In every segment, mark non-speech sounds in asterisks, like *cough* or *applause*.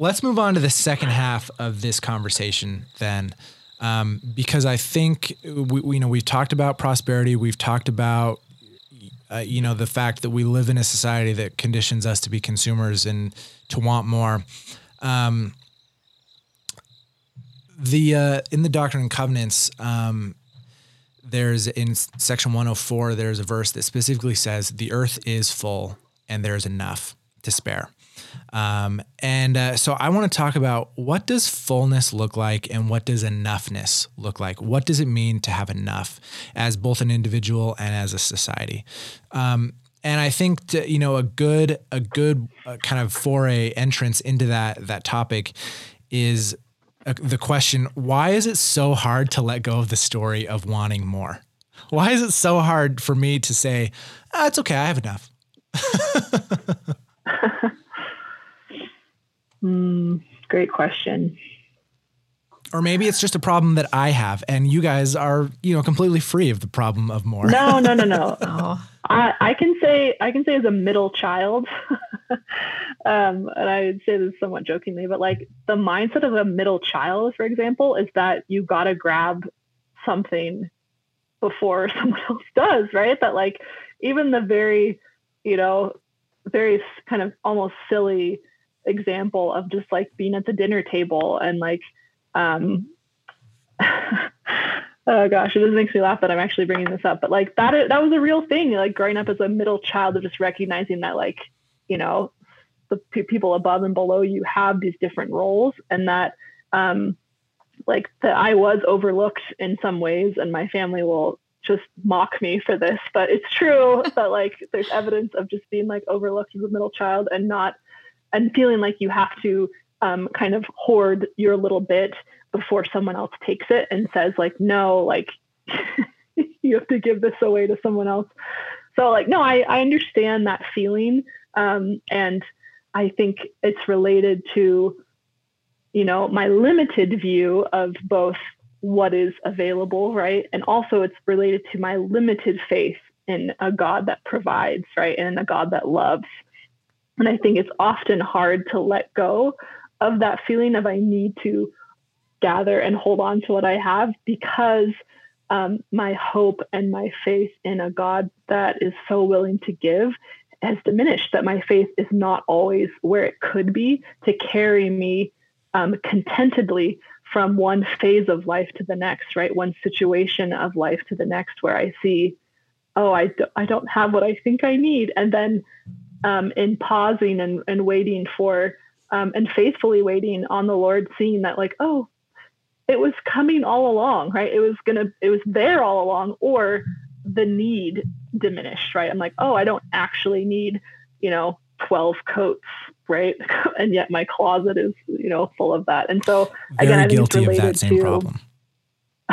let's move on to the second half of this conversation then. Um, because I think we, we, you know we've talked about prosperity, we've talked about uh, you know the fact that we live in a society that conditions us to be consumers and to want more. Um, the uh, in the Doctrine and Covenants, um, there's in section 104, there's a verse that specifically says, "The earth is full, and there is enough to spare." Um, and uh, so I want to talk about what does fullness look like and what does enoughness look like? What does it mean to have enough as both an individual and as a society? Um, and I think to, you know a good a good uh, kind of foray entrance into that that topic is uh, the question: Why is it so hard to let go of the story of wanting more? Why is it so hard for me to say, ah, "It's okay, I have enough"? *laughs* *laughs* Mm, great question. Or maybe it's just a problem that I have, and you guys are, you know, completely free of the problem of more. No, no, no, no. *laughs* oh. I, I can say, I can say as a middle child, *laughs* um, and I would say this somewhat jokingly, but like the mindset of a middle child, for example, is that you got to grab something before *laughs* someone else does, right? That like even the very, you know, very kind of almost silly example of just like being at the dinner table and like um *laughs* oh gosh it just makes me laugh that i'm actually bringing this up but like that that was a real thing like growing up as a middle child of just recognizing that like you know the p- people above and below you have these different roles and that um like that i was overlooked in some ways and my family will just mock me for this but it's true *laughs* that like there's evidence of just being like overlooked as a middle child and not and feeling like you have to um, kind of hoard your little bit before someone else takes it and says like no like *laughs* you have to give this away to someone else. So like no i, I understand that feeling um, and i think it's related to you know my limited view of both what is available right? And also it's related to my limited faith in a god that provides right? And a god that loves and I think it's often hard to let go of that feeling of I need to gather and hold on to what I have because um, my hope and my faith in a God that is so willing to give has diminished, that my faith is not always where it could be to carry me um, contentedly from one phase of life to the next, right? One situation of life to the next where I see, oh, I, do, I don't have what I think I need. And then um, in pausing and, and waiting for um, and faithfully waiting on the Lord, seeing that like, oh, it was coming all along, right? It was gonna, it was there all along, or the need diminished, right? I'm like, oh, I don't actually need, you know, 12 coats, right? *laughs* and yet my closet is, you know, full of that. And so Very again, I think it's related to. *laughs*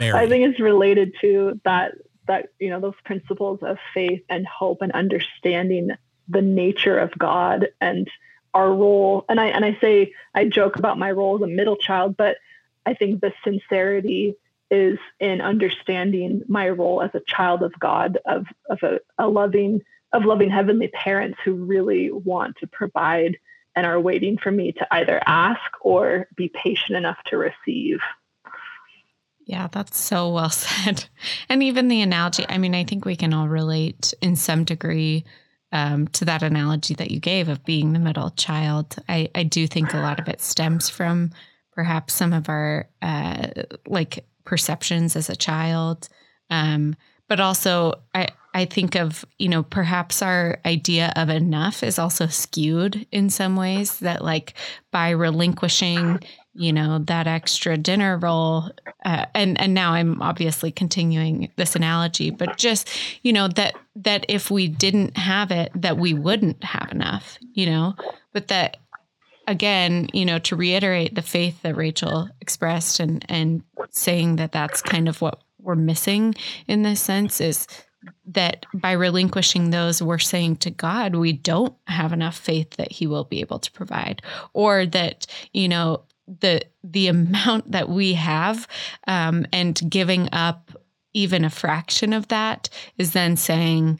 I think it's related to that that you know those principles of faith and hope and understanding the nature of God and our role. And I and I say I joke about my role as a middle child, but I think the sincerity is in understanding my role as a child of God, of of a, a loving of loving heavenly parents who really want to provide and are waiting for me to either ask or be patient enough to receive. Yeah, that's so well *laughs* said. And even the analogy, I mean, I think we can all relate in some degree um, to that analogy that you gave of being the middle child. I, I do think a lot of it stems from perhaps some of our uh, like perceptions as a child. Um, but also, I, I think of, you know, perhaps our idea of enough is also skewed in some ways that, like, by relinquishing you know that extra dinner roll uh, and and now i'm obviously continuing this analogy but just you know that that if we didn't have it that we wouldn't have enough you know? But that again you know to reiterate the faith that rachel expressed and and saying that that's kind of what we're missing in this sense is that by relinquishing those, we're saying to God, we don't have enough faith that He will be able to provide, or that, you know, the the amount that we have um, and giving up even a fraction of that is then saying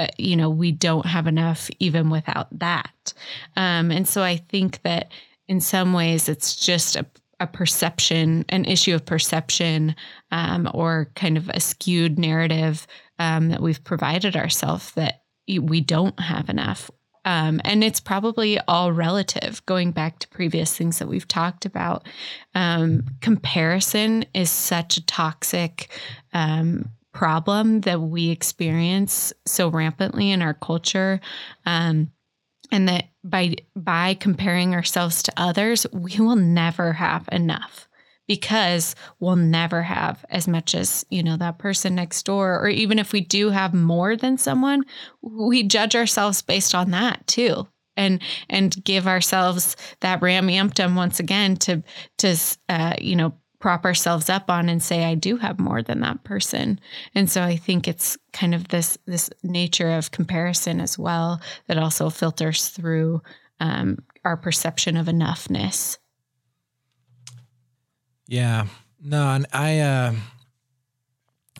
uh, you know, we don't have enough even without that. Um, and so I think that in some ways it's just a, a perception, an issue of perception, um, or kind of a skewed narrative um, that we've provided ourselves that we don't have enough. Um, and it's probably all relative, going back to previous things that we've talked about. Um, comparison is such a toxic um, problem that we experience so rampantly in our culture. Um, and that by by comparing ourselves to others, we will never have enough because we'll never have as much as you know that person next door or even if we do have more than someone we judge ourselves based on that too and and give ourselves that Rameumptom once again to to uh, you know prop ourselves up on and say I do have more than that person. And so I think it's kind of this this nature of comparison as well that also filters through um, our perception of enoughness. Yeah. No, and I uh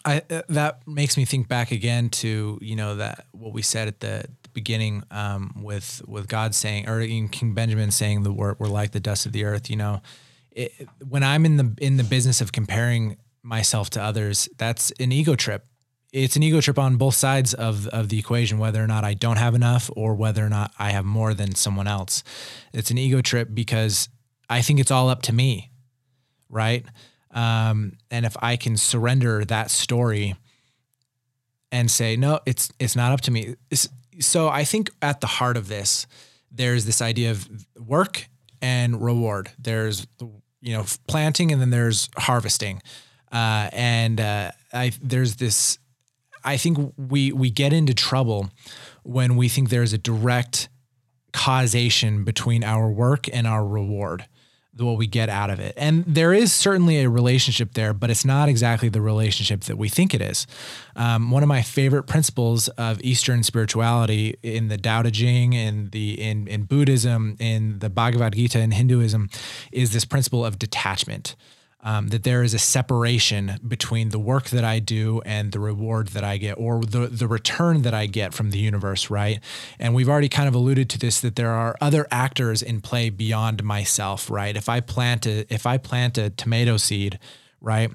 I uh, that makes me think back again to, you know, that what we said at the, beginning um with with God saying or King Benjamin saying the word we're like the dust of the earth, you know. It, when I'm in the in the business of comparing myself to others, that's an ego trip. It's an ego trip on both sides of of the equation, whether or not I don't have enough or whether or not I have more than someone else. It's an ego trip because I think it's all up to me right? Um, and if I can surrender that story and say, no, it's it's not up to me. It's, so I think at the heart of this, there's this idea of work and reward. There's you know planting and then there's harvesting, uh, and uh, I there's this. I think we we get into trouble when we think there's a direct causation between our work and our reward what we get out of it. And there is certainly a relationship there, but it's not exactly the relationship that we think it is. Um, one of my favorite principles of Eastern spirituality in the Tao Te Ching, in the in in Buddhism, in the Bhagavad Gita, in Hinduism, is this principle of detachment um, that there is a separation between the work that I do and the reward that I get or the, the return that I get from the universe, right? And we've already kind of alluded to this that there are other actors in play beyond myself, right? If I plant a if I plant a tomato seed, right?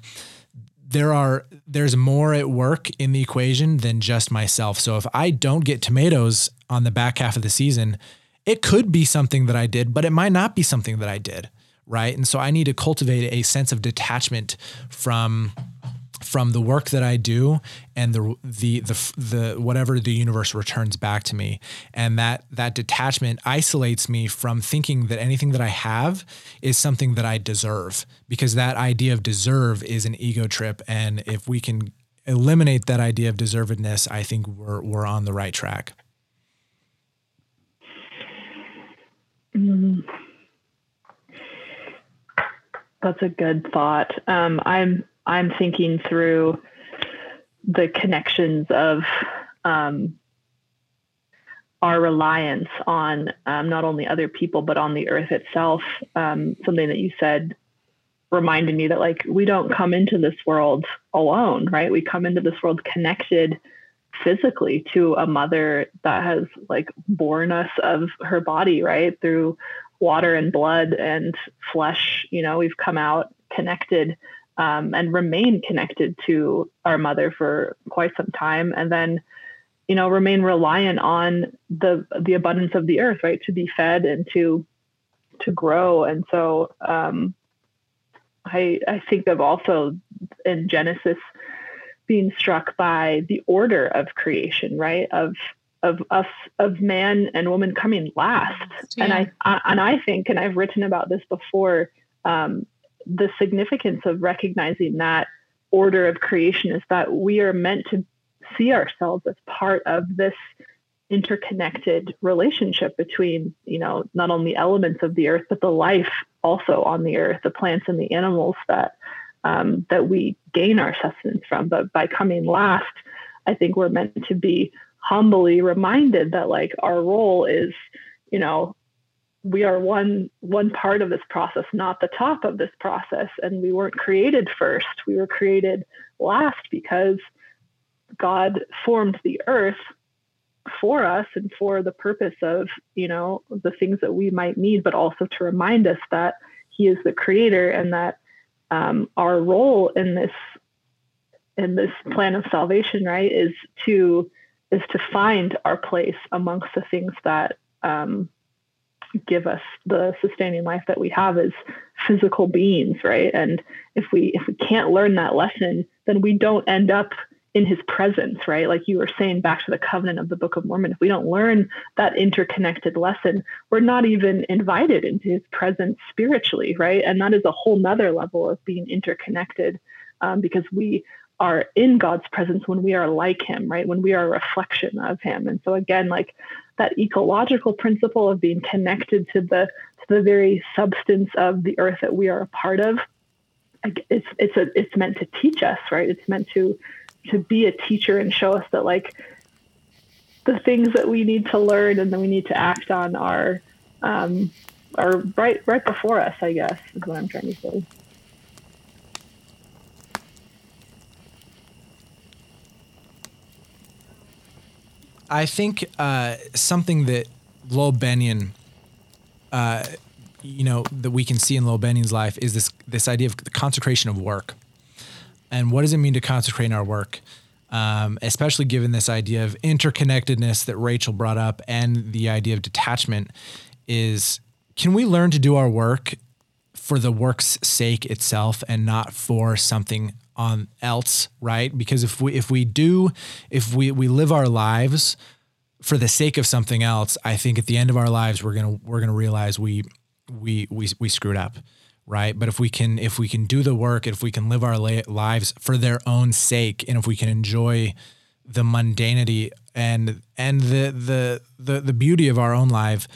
there are there's more at work in the equation than just myself. So if I don't get tomatoes on the back half of the season, it could be something that I did, but it might not be something that I did right? And so I need to cultivate a sense of detachment from from the work that I do and the the the the whatever the universe returns back to me and that that detachment isolates me from thinking that anything that I have is something that I deserve because that idea of deserve is an ego trip and if we can eliminate that idea of deservedness I think we're we're on the right track. Mm that's a good thought. Um, I'm I'm thinking through the connections of um, our reliance on um, not only other people but on the earth itself. Um, something that you said reminded me that like we don't come into this world alone, right? We come into this world connected physically to a mother that has like born us of her body, right? Through water and blood and flesh. You know, we've come out connected um, and remain connected to our mother for quite some time, and then you know remain reliant on the the abundance of the earth, right, to be fed and to to grow. And so um, I I think of also in Genesis being struck by the order of creation, right? Of of us of man and woman coming last. Yeah. And I, I, and I think, and I've written about this before, um, the significance of recognizing that order of creation is that we are meant to see ourselves as part of this interconnected relationship between you know not only elements of the earth but the life also on the earth the plants and the animals that um, that we gain our sustenance from but by coming last i think we're meant to be humbly reminded that like our role is, you know, we are one one part of this process, not the top of this process. And we weren't created first. We were created last because God formed the earth for us and for the purpose of you know the things that we might need but also to remind us that he is the creator and that um, our role in this in this plan of salvation right is to is to find our place amongst the things that um, give us the sustaining life that we have as physical beings right? And if we if we can't learn that lesson then we don't end up in his presence right? Like you were saying back to the covenant of the book of mormon if we don't learn that interconnected lesson we're not even invited into his presence spiritually right? And that is a whole nother level of being interconnected um, because we are in God's presence when we are like him, right? When we are a reflection of him. And so again, like that ecological principle of being connected to the to the very substance of the earth that we are a part of, it's it's a it's meant to teach us, right? It's meant to to be a teacher and show us that like the things that we need to learn and that we need to act on are um, are right right before us, I guess, is what I'm trying to say. I think uh, something that Lowell Bennion, uh, you know, that we can see in Lowell Bennion's life is this this idea of the consecration of work, and what does it mean to consecrate our work, um, especially given this idea of interconnectedness that Rachel brought up and the idea of detachment, is can we learn to do our work for the work's sake itself and not for something on else, right? Because if we if we do if we we live our lives for the sake of something else, I think at the end of our lives we're gonna we're gonna realize we we we we screwed up, right? But if we can if we can do the work, if we can live our lives for their own sake, and if we can enjoy the mundanity and and the the the the beauty of our own life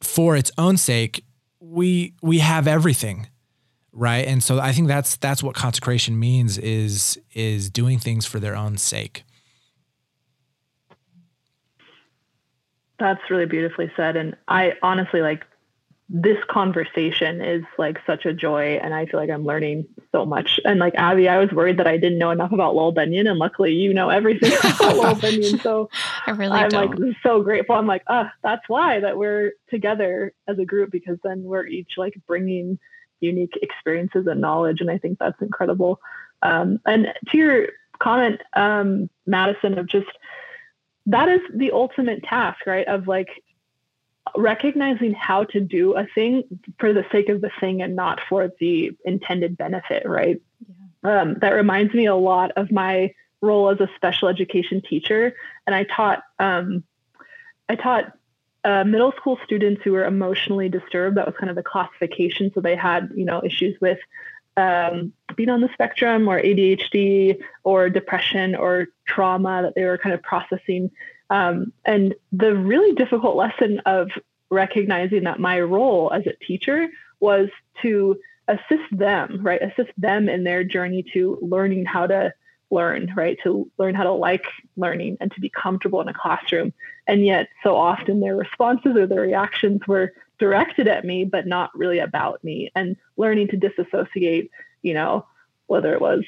for its own sake, we we have everything right? And so i think that's that's what consecration means is is doing things for their own sake. That's really beautifully said. And i honestly like this conversation is like such a joy and i feel like i'm learning so much. And like abby i was worried that i didn't know enough about lowell bennion and luckily you know everything *laughs* about lowell *laughs* bennion so i really i'm don't. like so grateful. I'm like ah oh, that's why that we're together as a group because then we're each like bringing unique experiences and knowledge. And I think that's incredible. Um, and to your comment, um, Madison, of just that is the ultimate task, right? Of like recognizing how to do a thing for the sake of the thing and not for the intended benefit, right? Yeah. Um, that reminds me a lot of my role as a special education teacher. And I taught, um, I taught uh, middle school students who were emotionally disturbed. That was kind of the classification. So they had, you know, issues with um, being on the spectrum or ADHD or depression or trauma that they were kind of processing. Um, and the really difficult lesson of recognizing that my role as a teacher was to assist them, right? Assist them in their journey to learning how to learn, right? To learn how to like learning and to be comfortable in a classroom. And yet, so often their responses or their reactions were directed at me, but not really about me. And learning to disassociate, you know, whether it was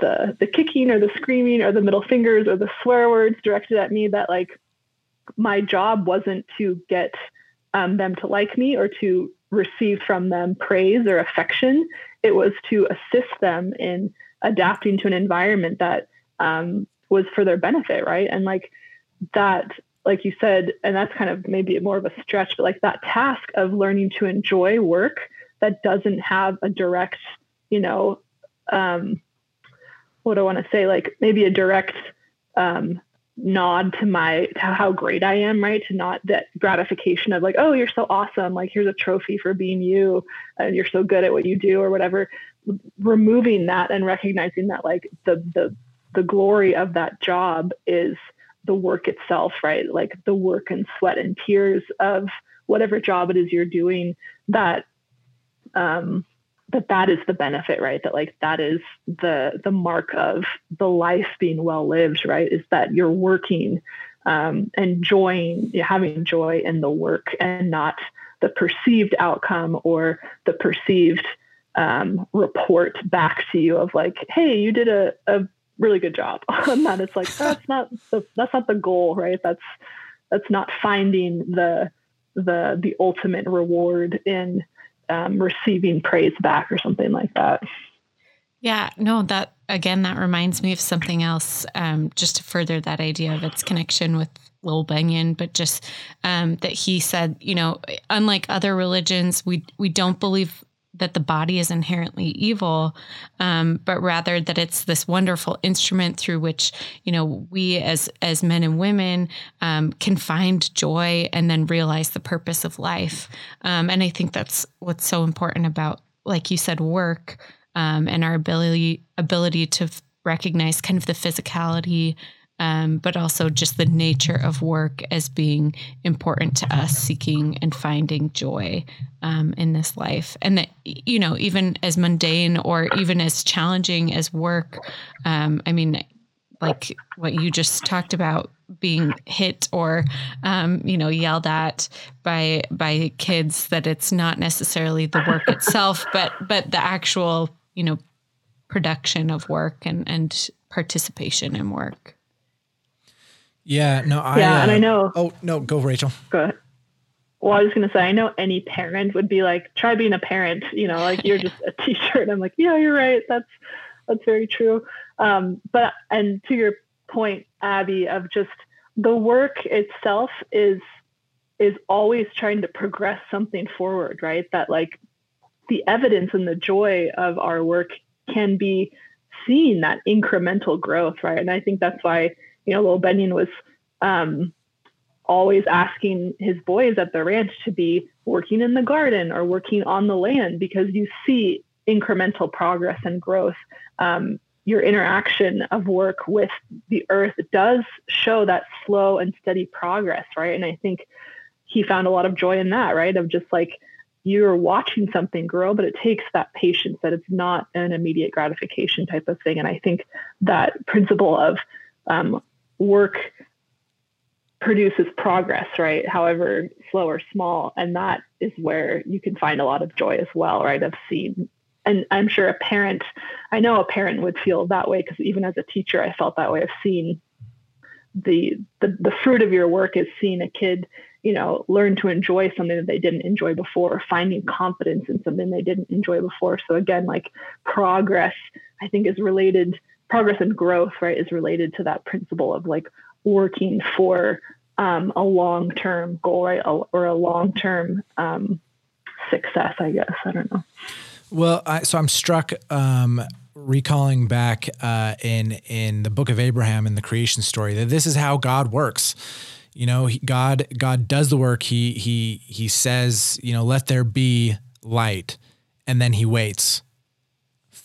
the the kicking or the screaming or the middle fingers or the swear words directed at me, that like my job wasn't to get um, them to like me or to receive from them praise or affection. It was to assist them in adapting to an environment that um, was for their benefit, right? And like that, like you said, and that's kind of maybe more of a stretch, but like that task of learning to enjoy work that doesn't have a direct, you know, um, what do I want to say? Like maybe a direct um, nod to my to how great I am, right? To not that gratification of like, oh, you're so awesome. Like here's a trophy for being you, and you're so good at what you do, or whatever removing that and recognizing that like the the the glory of that job is the work itself right? Like the work and sweat and tears of whatever job it is you're doing that um that that is the benefit right? That like that is the the mark of the life being well lived right? Is that you're working um enjoying having joy in the work and not the perceived outcome or the perceived um, report back to you of like, hey, you did a, a really good job *laughs* on that. It's like that's not the, that's not the goal, right? That's that's not finding the the the ultimate reward in um, receiving praise back or something like that. Yeah, no, that again, that reminds me of something else. Um, just to further that idea of its connection with Lowell Bennion, but just um, that he said, you know, unlike other religions, we we don't believe that the body is inherently evil, um, but rather that it's this wonderful instrument through which you know we as as men and women um, can find joy and then realize the purpose of life. Um, and I think that's what's so important about, like you said, work um, and our ability ability to recognize kind of the physicality um, but also just the nature of work as being important to us, seeking and finding joy um, in this life. And that, you know, even as mundane or even as challenging as work, um, I mean, like what you just talked about being hit or um, you know yelled at by by kids that it's not necessarily the work *laughs* itself but but the actual you know production of work and and participation in work yeah, no, I. Yeah, uh, and I uh, know. Oh no, go Rachel. Go ahead. Well, I was going to say, I know any parent would be like, try being a parent. You know, like you're just a teacher, and I'm like, yeah, you're right. That's that's very true. Um, but and to your point, Abby, of just the work itself is is always trying to progress something forward, right? That like the evidence and the joy of our work can be seen that incremental growth, right? And I think that's why you know, Lowell Bennion was um, always asking his boys at the ranch to be working in the garden or working on the land because you see incremental progress and growth. Um, your interaction of work with the earth does show that slow and steady progress, right? And I think he found a lot of joy in that, right? Of just like you're watching something grow, but it takes that patience that it's not an immediate gratification type of thing. And I think that principle of um, work produces progress, right? However slow or small. And that is where you can find a lot of joy as well, right? Of seeing and I'm sure a parent, I know a parent would feel that way because even as a teacher, I felt that way of seeing the, the the fruit of your work is seeing a kid, you know, learn to enjoy something that they didn't enjoy before, finding confidence in something they didn't enjoy before. So again, like progress, I think is related progress and growth, right, is related to that principle of like working for um, a long term goal, right, or a long term um, success. I guess I don't know. Well, I, so I'm struck um, recalling back uh, in in the Book of Abraham in the creation story that this is how God works. You know, he, God God does the work. He he he says, you know, let there be light, and then he waits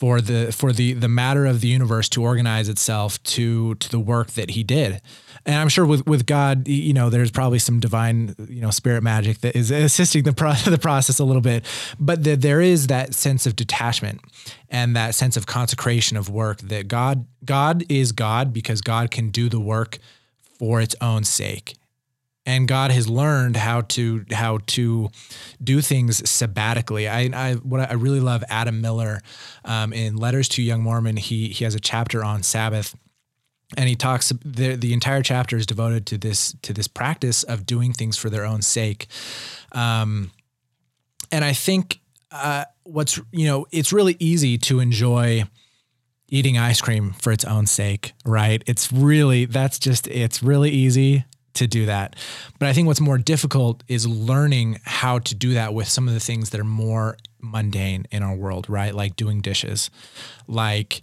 for the for the the matter of the universe to organize itself to to the work that he did. And i'm sure with with god you know there's probably some divine you know spirit magic that is assisting the pro- *laughs* the process a little bit. But the, there is that sense of detachment and that sense of consecration of work that god god is god because god can do the work for its own sake and God has learned how to how to do things sabbatically. I, I what I really love Adam Miller um, in Letters to Young Mormon. He he has a chapter on Sabbath, and he talks the the entire chapter is devoted to this to this practice of doing things for their own sake. Um, and I think uh, what's you know it's really easy to enjoy eating ice cream for its own sake, right? It's really that's just it's really easy to do that. But I think what's more difficult is learning how to do that with some of the things that are more mundane in our world, right? Like doing dishes, like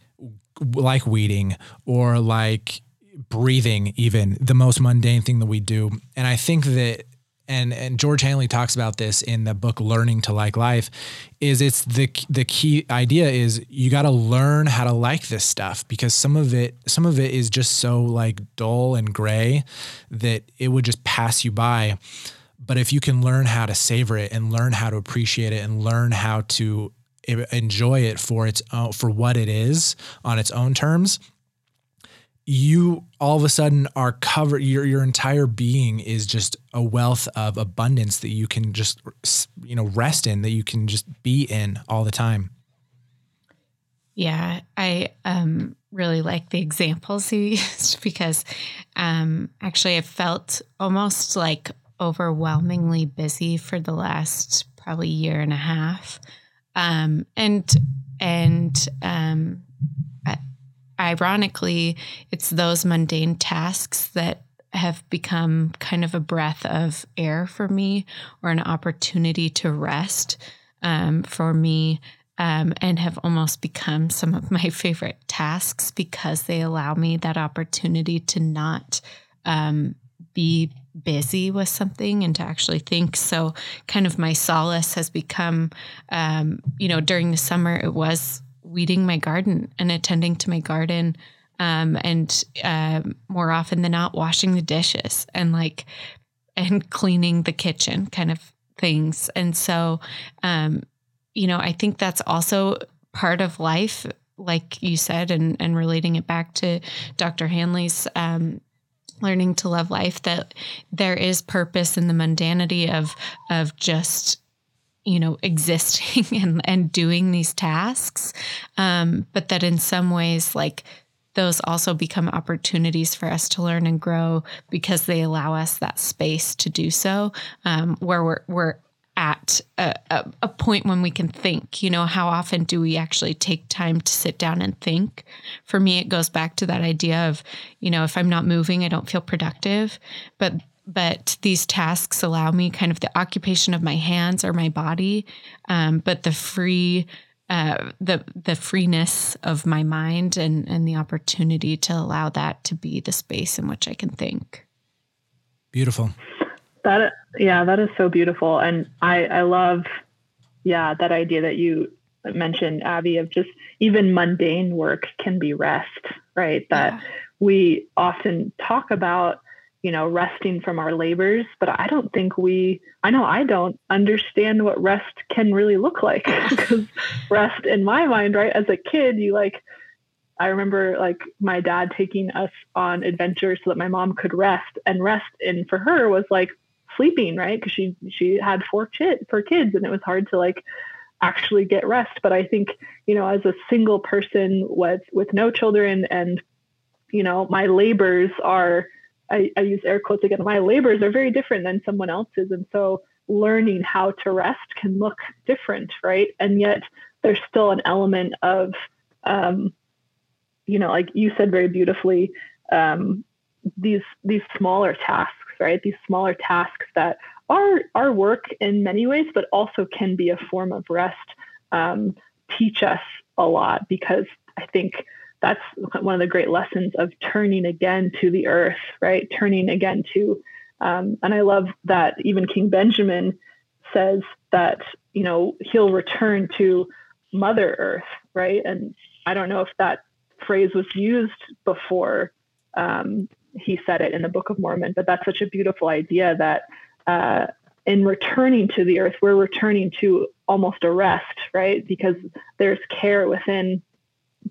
like weeding or like breathing even the most mundane thing that we do. And I think that and and George Handley talks about this in the book Learning to Like Life is it's the the key idea is you got to learn how to like this stuff because some of it some of it is just so like dull and gray that it would just pass you by. But if you can learn how to savor it and learn how to appreciate it and learn how to enjoy it for its own, for what it is on its own terms you all of a sudden are covered your your entire being is just a wealth of abundance that you can just you know rest in that you can just be in all the time yeah i um really like the examples you *laughs* used because um, actually I felt almost like overwhelmingly busy for the last probably year and a half. Um, and and um, ironically, it's those mundane tasks that have become kind of a breath of air for me or an opportunity to rest um, for me um, and have almost become some of my *laughs* favorite tasks because they allow me that opportunity to not um, be busy with something and to actually think. So, kind of my solace has become, um, you know, during the summer, it was weeding my garden and attending to my garden. Um, and uh, more often than not, washing the dishes and like, and cleaning the kitchen kind of things. And so, um, you know, I think that's also part of life, like you said, and, and relating it back to Dr. Handley's um, learning to love life, that there is purpose in the mundanity of of just you know existing *laughs* and and doing these tasks um, but that in some ways like those also become opportunities for us to learn and grow because they allow us that space to do so um, where we're, we're at a, a, a, point when we can think. You know, how often do we actually take time to sit down and think? For me, it goes back to that idea of, you know, if I'm not moving, I don't feel productive. But but these tasks allow me kind of the occupation of my hands or my body, um, but the free. Uh, the the freeness of my mind and and the opportunity to allow that to be the space in which I can think. Beautiful. That yeah, that is so beautiful, and I I love yeah that idea that you mentioned, Abby, of just even mundane work can be rest, right? That yeah. we often talk about you know, resting from our labors, but I don't think we, I know I don't understand what rest can really look like *laughs* because rest in my mind, right? As a kid, you like, I remember like my dad taking us on adventures so that my mom could rest and rest. And for her was like sleeping, right? Because she she had four kids, four kids, and it was hard to like actually get rest. But I think you know, as a single person with with no children, and you know, my labors are I, I use air quotes again. My labors are very different than someone else's, and so learning how to rest can look different, right? And yet there's still an element of um, you know, like you said very beautifully, um, these these smaller tasks right? These smaller tasks that are are work in many ways, but also can be a form of rest. Um, teach us a lot because I think that's one of the great lessons of turning again to the earth, right? Turning again to, um, and I love that even King Benjamin says that you know he'll return to Mother Earth, right? And I don't know if that phrase was used before um, he said it in the Book of Mormon, but that's such a beautiful idea that uh, in returning to the earth, we're returning to almost a rest, right? Because there's care within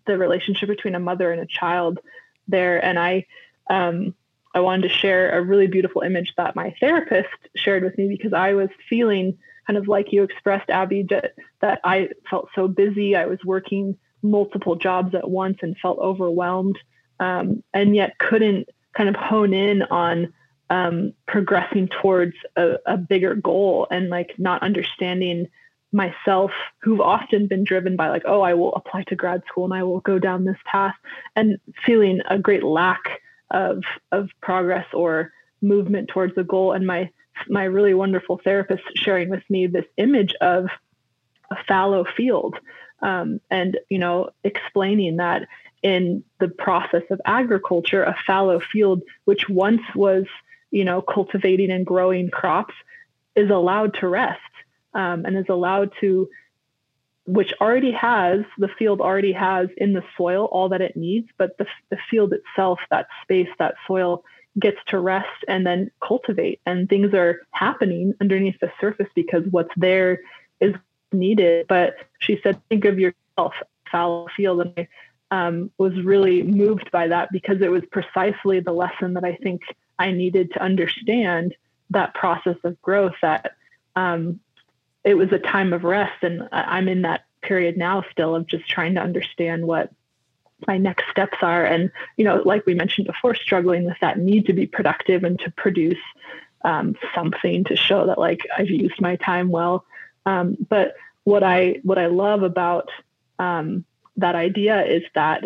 the relationship between a mother and a child there. And I, um, I wanted to share a really beautiful image that my therapist shared with me because I was feeling kind of like you expressed, Abby, that, that I felt so busy. I was working multiple jobs at once and felt overwhelmed, um, and yet couldn't kind of hone in on um, progressing towards a, a bigger goal and like not understanding myself who've often been driven by like oh i will apply to grad school and i will go down this path and feeling a great lack of of progress or movement towards the goal. And my my really wonderful therapist sharing with me this image of a fallow field um, and you know explaining that in the process of agriculture, a fallow field, which once was, you know, cultivating and growing crops, is allowed to rest um, and is allowed to, which already has, the field already has in the soil all that it needs, but the, the field itself, that space, that soil, gets to rest and then cultivate. And things are happening underneath the surface because what's there is needed. But she said, think of yourself, fallow field. And I um, was really moved by that because it was precisely the lesson that I think I needed to understand that process of growth. That um, it was a time of rest, and I'm in that period now still of just trying to understand what my next steps are. And you know like we mentioned before struggling with that need to be productive and to produce um, something to show that like i've used my time well. Um, but what i what i love about um, that idea is that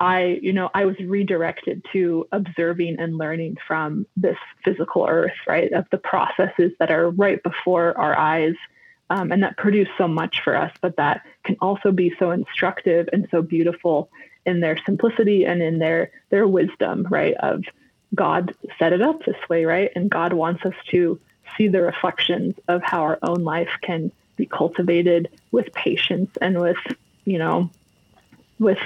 i you know i was redirected to observing and learning from this physical earth right? Of the processes that are right before our eyes um, and that produce so much for us but that can also be so instructive and so beautiful in their simplicity and in their their wisdom, right? Of God set it up this way, right? And God wants us to see the reflections of how our own life can be cultivated with patience and with, you know, with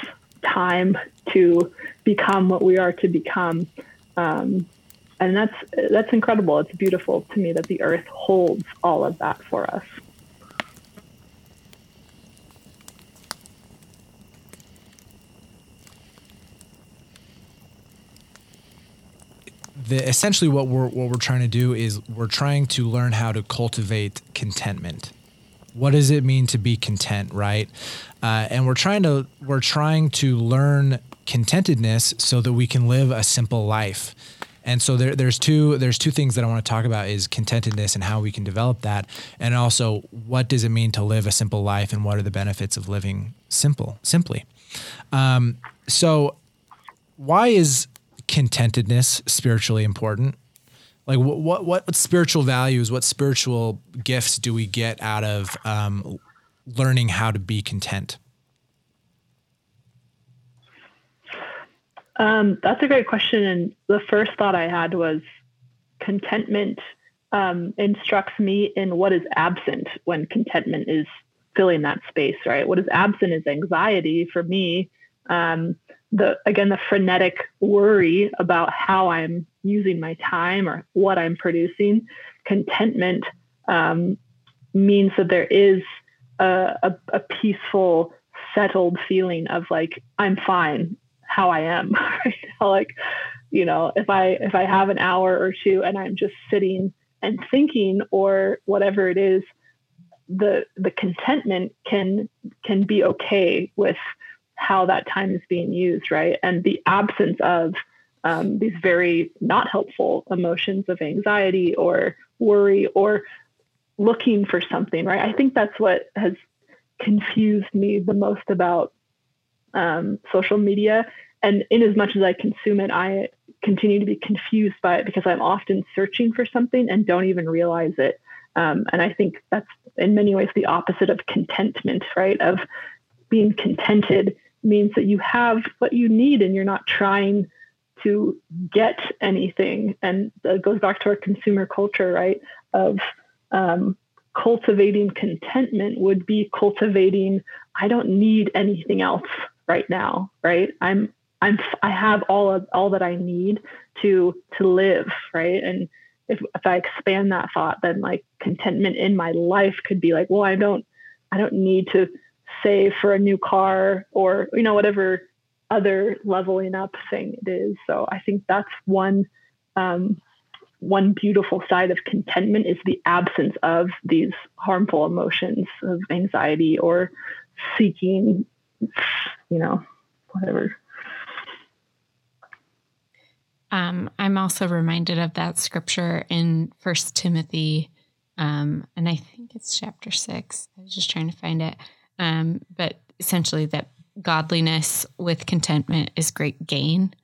time to become what we are to become. Um, and that's that's incredible. It's beautiful to me that the earth holds all of that for us. The essentially what we're what we're trying to do is we're trying to learn how to cultivate contentment. What does it mean to be content, right? Uh, and we're trying to we're trying to learn contentedness so that we can live a simple life. And so there, there's two there's two things that I want to talk about is contentedness and how we can develop that, and also what does it mean to live a simple life and what are the benefits of living simple simply. Um, so why is contentedness spiritually important? Like what what what spiritual values, what spiritual gifts do we get out of um, learning how to be content? Um, that's a great question. And the first thought I had was contentment um, instructs me in what is absent when contentment is filling that space, right? What is absent is anxiety for me. Um, the again the frenetic worry about how I'm using my time or what I'm producing. Contentment um, means that there is a, a, a, peaceful, settled feeling of like I'm fine how I am. *laughs* *laughs* Like you know, if I if I have an hour or two and I'm just sitting and thinking or whatever it is, the the contentment can can be okay with how that time is being used, right? And the absence of um, these very not helpful emotions of anxiety or worry or looking for something, right? I think that's what has confused me the most about um, social media. And in as much as I consume it, I continue to be confused by it because I'm often searching for something and don't even realize it. Um, and I think that's in many ways the opposite of contentment, right? Of being contented means that you have what you need and you're not trying to get anything. And it goes back to our consumer culture, right? Of um, cultivating contentment would be cultivating, I don't need anything else right now, right? I'm I'm I have all of all that I need to to live, right? And if if I expand that thought, then like contentment in my life could be like, well, I don't I don't need to save for a new car or you know whatever other leveling up thing it is. So i think that's one um, one beautiful side of contentment is the absence of these harmful emotions of anxiety or seeking you know whatever. Um, i'm also reminded of that scripture in first timothy um, and i think it's chapter six. I was just trying to find it um, but essentially, that godliness with contentment is great gain.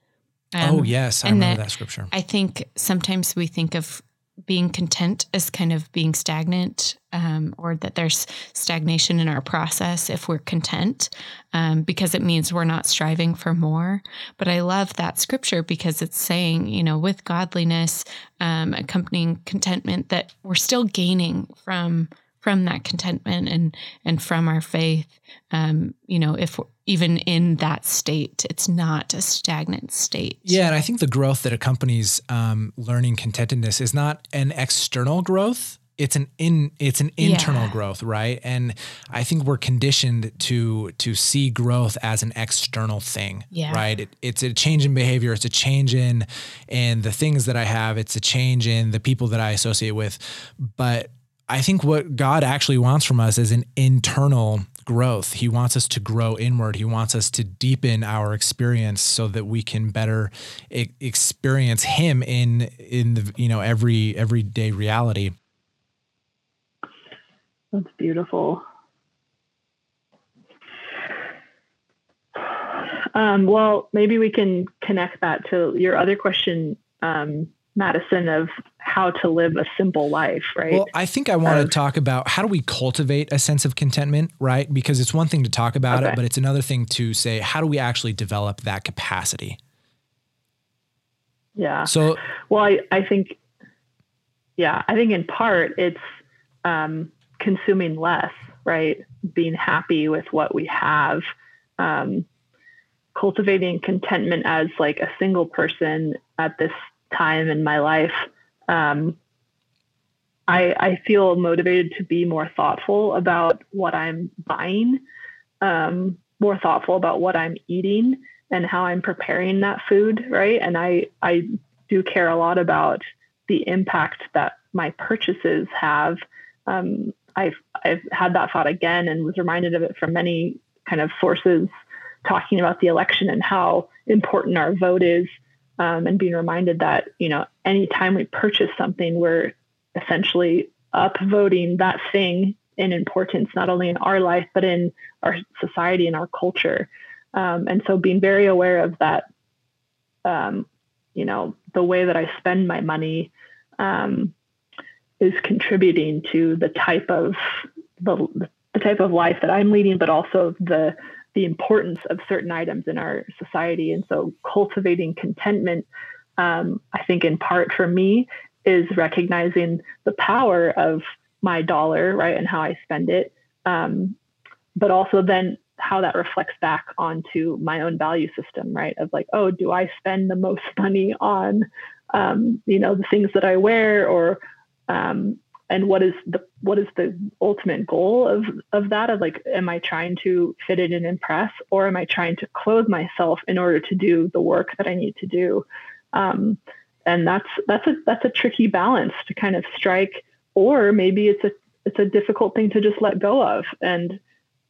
Um, oh yes, I remember that, that scripture. I think sometimes we think of being content as kind of being stagnant, um, or that there's stagnation in our process if we're content, um, because it means we're not striving for more. But I love that scripture because it's saying, you know, with godliness um, accompanying contentment, that we're still gaining from from that contentment and and from our faith um, you know if even in that state it's not a stagnant state yeah and i think the growth that accompanies um, learning contentedness is not an external growth it's an in it's an internal yeah. growth right and i think we're conditioned to to see growth as an external thing yeah. right it, it's a change in behavior it's a change in in the things that i have it's a change in the people that i associate with but I think what God actually wants from us is an internal growth. He wants us to grow inward. He wants us to deepen our experience so that we can better I- experience him in in the you know every everyday reality. That's beautiful. Um, well, maybe we can connect that to your other question, um, Madison, of how to live a simple life, right? Well, I think I want Um, to talk about how do we cultivate a sense of contentment, right? Because it's one thing to talk about it, but it's another thing to say, how do we actually develop that capacity? yeah. So, Well, I, I think, yeah, I think in part it's um, consuming less, right? Being happy with what we have, um, cultivating contentment as like a single person at this time in my life. Um, I, I feel motivated to be more thoughtful about what I'm buying, um, more thoughtful about what I'm eating and how I'm preparing that food, right? And I, I do care a lot about the impact that my purchases have. Um, I've I've had that thought again and was reminded of it from many kind of sources talking about the election and how important our vote is, um, and being reminded that you know anytime we purchase something, we're essentially upvoting that thing in importance, not only in our life but in our society and our culture. Um, and so, being very aware of that, um, you know, the way that I spend my money um, is contributing to the type of the, the type of life that I'm leading, but also the the importance of certain items in our society. And so, cultivating contentment, um, I think, in part for me, is recognizing the power of my dollar, right, and how I spend it, um, but also then how that reflects back onto my own value system, right? Of like, oh, do I spend the most *laughs* money on, um, you know, the things that I wear, or um, and what is the what is the ultimate goal of of that? Of like, am I trying to fit it and impress, or am I trying to clothe myself in order to do the work that I need to do? Um, and that's that's a that's a tricky balance to kind of strike, or maybe it's a it's a difficult thing to just let go of and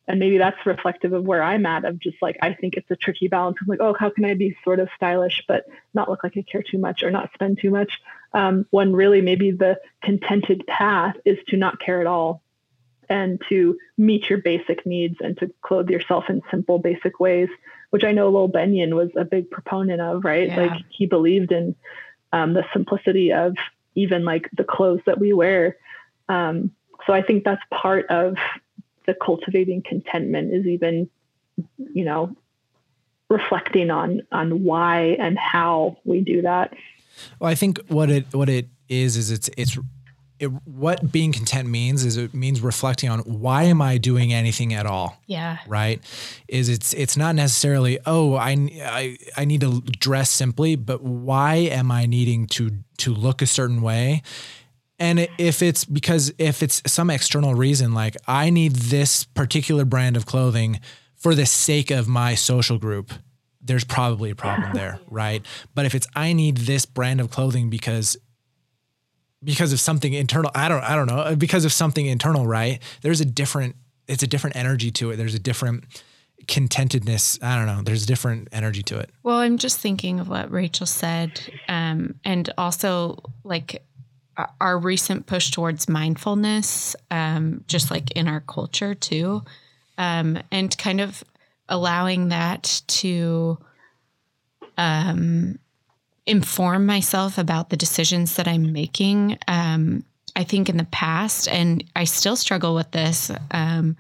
and maybe that's reflective of where I'm at of just like I think it's a tricky balance of like oh how can I be sort of stylish but not look like I care too much or not spend too much um, when really maybe the contented path is to not care at all and to meet your basic needs and to clothe yourself in simple basic ways which I know Lil Benyon was a big proponent of right? Yeah. like he believed in um, the simplicity of even like the clothes that we wear. Um, so I think that's part of the cultivating contentment is even you know reflecting on on why and how we do that well, I think what it what it is is it's it's it, what being content means is it means reflecting on why am I doing anything at all? Yeah. right is it's it's not necessarily oh I, I I need to dress simply but why am I needing to to look a certain way and if it's because if it's some external reason like I need this particular brand of clothing for the sake of my social group there's probably a problem there *laughs* right? But if it's I need this brand of clothing because because of something internal i don't i don't know because of something internal right? There's a different it's a different energy to it. There's a different contentedness. I don't know. There's a different energy to it. Well, I'm just thinking of what Rachel said, um, and also like our- recent push towards mindfulness, um, just like in our culture too, um, and kind of allowing that to um, inform myself about the decisions that I'm making. Um, I think in the past, and I still struggle with this. Um,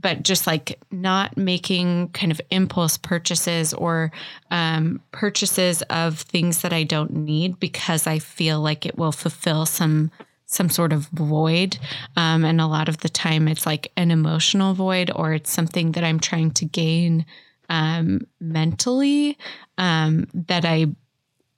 but just like not making kind of impulse purchases or um, purchases of things that I don't need because I feel like it will fulfill some some sort of void. Um, and a lot of the time, it's like an emotional void or it's something that I'm trying to gain um, mentally um, that I,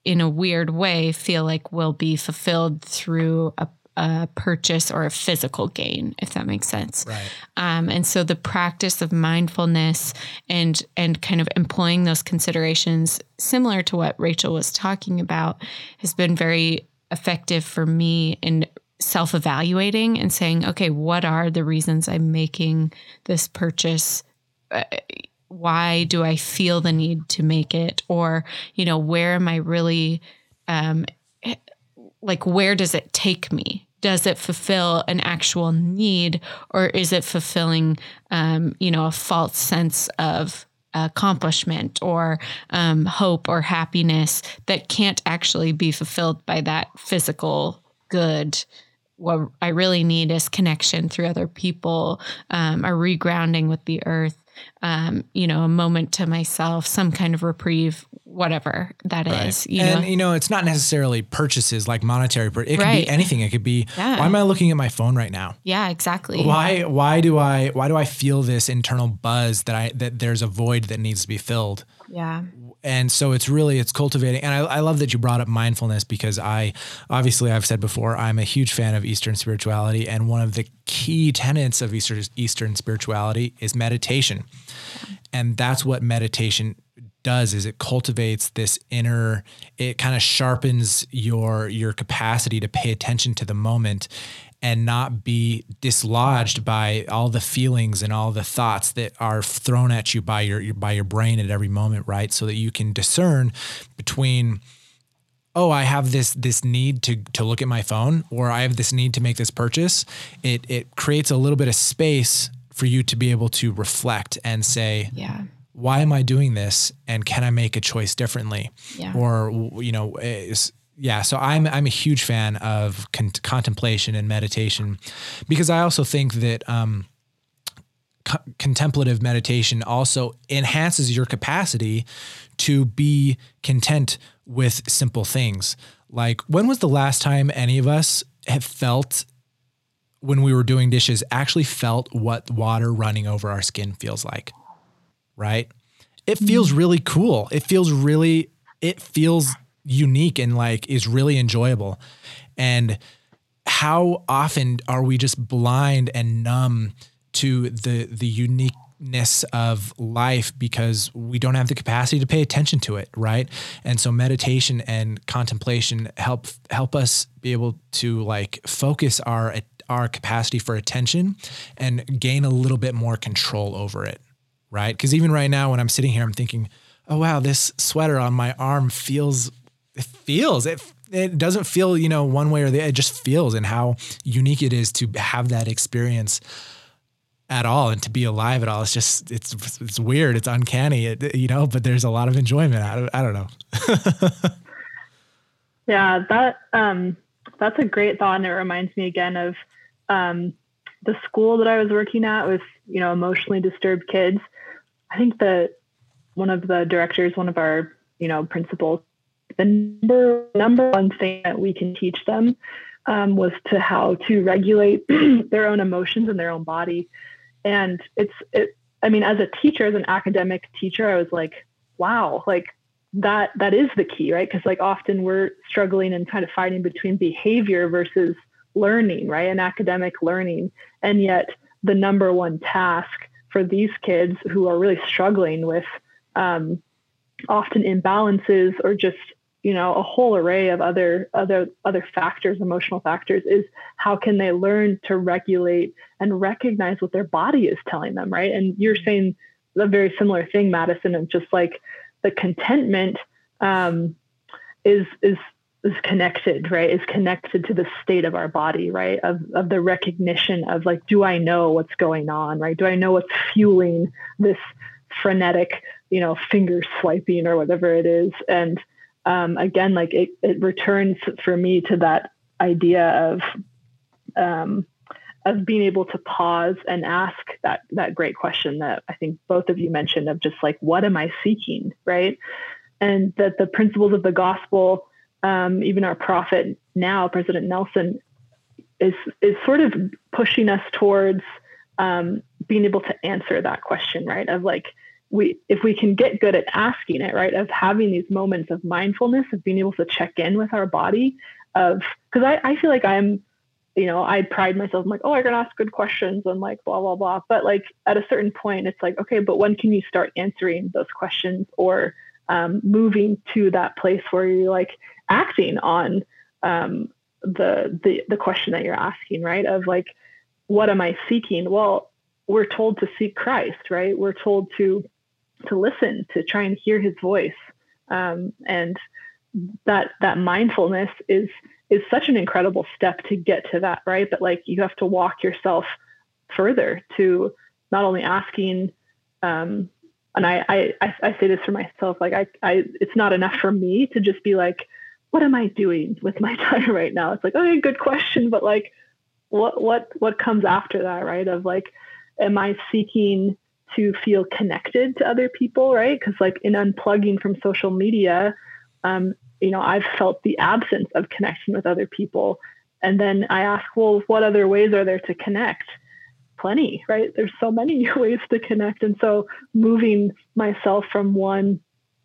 in a weird way, feel like will be fulfilled through a a purchase or a physical gain, if that makes sense. right Um, and so the practice of mindfulness and and kind of employing those considerations, similar to what Rachel was talking about, has been very effective for me in self evaluating and saying, okay, what are the reasons I'm making this purchase? Uh, why do I feel the need to make it? Or, you know, where am I really, um, like, where does it take me? Does it fulfill an actual need or is it fulfilling, um, you know, a false sense of accomplishment or um, hope or happiness that can't actually be fulfilled by that physical good. What I really need is connection through other people, um, a regrounding with the earth, um, you know, a moment to myself, some kind of reprieve, whatever that right. is. You and know? you know, it's not necessarily purchases like monetary. it could right. be anything. It could be yeah. why am I looking at my phone right now? Yeah, exactly. Why why do I why do I feel this internal buzz that I that there's a void that needs to be filled? Yeah and so it's really it's cultivating and I, I, love that you brought up mindfulness because i obviously i've said before i'm a huge fan of eastern spirituality and one of the key tenets of eastern, eastern spirituality is meditation. And that's what meditation does is it cultivates this inner it kind of sharpens your your capacity to pay attention to the moment and not be dislodged by all the feelings and all the thoughts that are thrown at you by your, your by your brain at every moment, right? So that you can discern between oh i have this this need to to look at my phone or i have this need to make this purchase it it creates a little bit of space for you to be able to reflect and say yeah why am i doing this and can i make a choice differently yeah. or you know is yeah, so I'm I'm a huge fan of con- contemplation and meditation because I also think that um, co- contemplative meditation also enhances your capacity to be content with simple things. Like when was the last time any of us have felt when we were doing dishes actually felt what water running over our skin feels like? Right? It feels mm-hmm. really cool. It feels really it feels unique and like is really enjoyable. And how often are we just blind and numb to the the uniqueness of life because we don't have the capacity to pay attention to it, right? And so meditation and contemplation help help us be able to like focus our our capacity for attention and gain a little bit more control over it, right? Because even right now when I'm sitting here I'm thinking, "Oh wow, this sweater on my arm feels it feels it it doesn't feel you know one way or the other. It just feels and how unique it is to have that experience at all and to be alive at all. It's just it's it's weird. It's uncanny. It, you know, but there's a lot of enjoyment out. I don't know. *laughs* yeah, that um, that's a great thought, and it reminds me again of um, the school that I was working at with you know emotionally disturbed kids. I think that one of the directors, one of our you know principals the number number one thing that we can teach them um, was to how to regulate *clears throat* their own emotions and their own body. And it's it. I mean, as a teacher, as an academic teacher, I was like, wow, like that that is the key, right? Because like often we're struggling and kind of fighting between behavior versus learning, right? And academic learning, and yet the number one task for these kids who are really struggling with um, often imbalances or just you know a whole array of other other other factors emotional factors is how can they learn to regulate and recognize what their body is telling them right? And you're saying a very similar thing madison and just like the contentment um, is is is connected right? Is connected to the state of our body right? Of, of the recognition of like do i know what's going on right? Do i know what's fueling this frenetic you know finger swiping or whatever it is? And um, again, like it, it returns for me to that idea of um, of being able to pause and ask that that great question that I think both of you mentioned of just like what am I seeking, right? And that the principles of the gospel, um, even our prophet now, President Nelson, is is sort of pushing us towards um, being able to answer that question, right? Of like we if we can get good at asking it right of having these moments of mindfulness of being able to check in with our body of because I, I feel like i'm you know i pride myself i'm like oh i can ask good questions and like blah blah blah but like at a certain point it's like okay but when can you start answering those questions or um, moving to that place where you're like acting on um, the the the question that you're asking, right? Of like, what am I seeking? Well, we're told to seek Christ, right? We're told to to listen, to try and hear His voice, um, and that that mindfulness is is such an incredible step to get to that, right? But like, you have to walk yourself further to not only asking um, and I, I I say this for myself like I, I it's not enough for me to just be like what am I doing with my *laughs* time right now? It's like okay good question but like what what what comes after that right? Of like am I seeking to feel connected to other people right because like in unplugging from social media um, you know I've felt the absence of connection with other people and then I ask well what other ways are there to connect plenty, right? There's so many *laughs* ways to connect. And so moving myself from one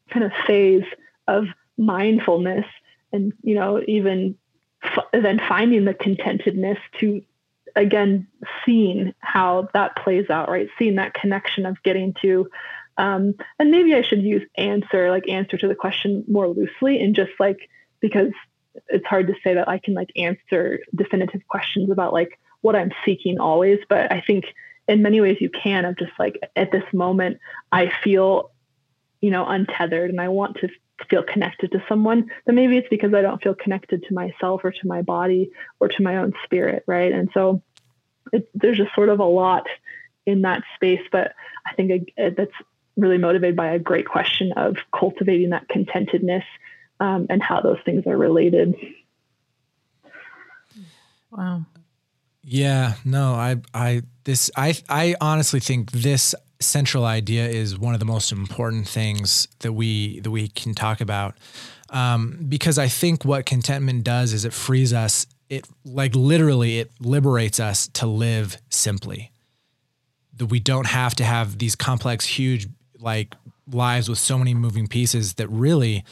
kind of phase of mindfulness and, you know, even f- then finding the contentedness to, again, seeing how that plays out, right? Seeing that connection of getting to, um, and maybe I should use answer, like answer to the question more loosely and just like, because it's hard to say that I can like answer definitive questions about like what I'm seeking always, but I think in many ways you can of just like at this moment I feel, you know, untethered and I want to feel connected to someone, then maybe it's because I don't feel connected to myself or to my body or to my own spirit, right? And so it, there's just sort of a lot in that space, but I think that's really motivated by a great question of cultivating that contentedness um, and how those things are related. Wow. Yeah, no, I, I, this, I, I honestly think this central idea is one of the most important things that we that we can talk about, um, because I think what contentment does is it frees us. It like literally it liberates us to live simply. That we don't have to have these complex, huge like lives with so many moving pieces. That really,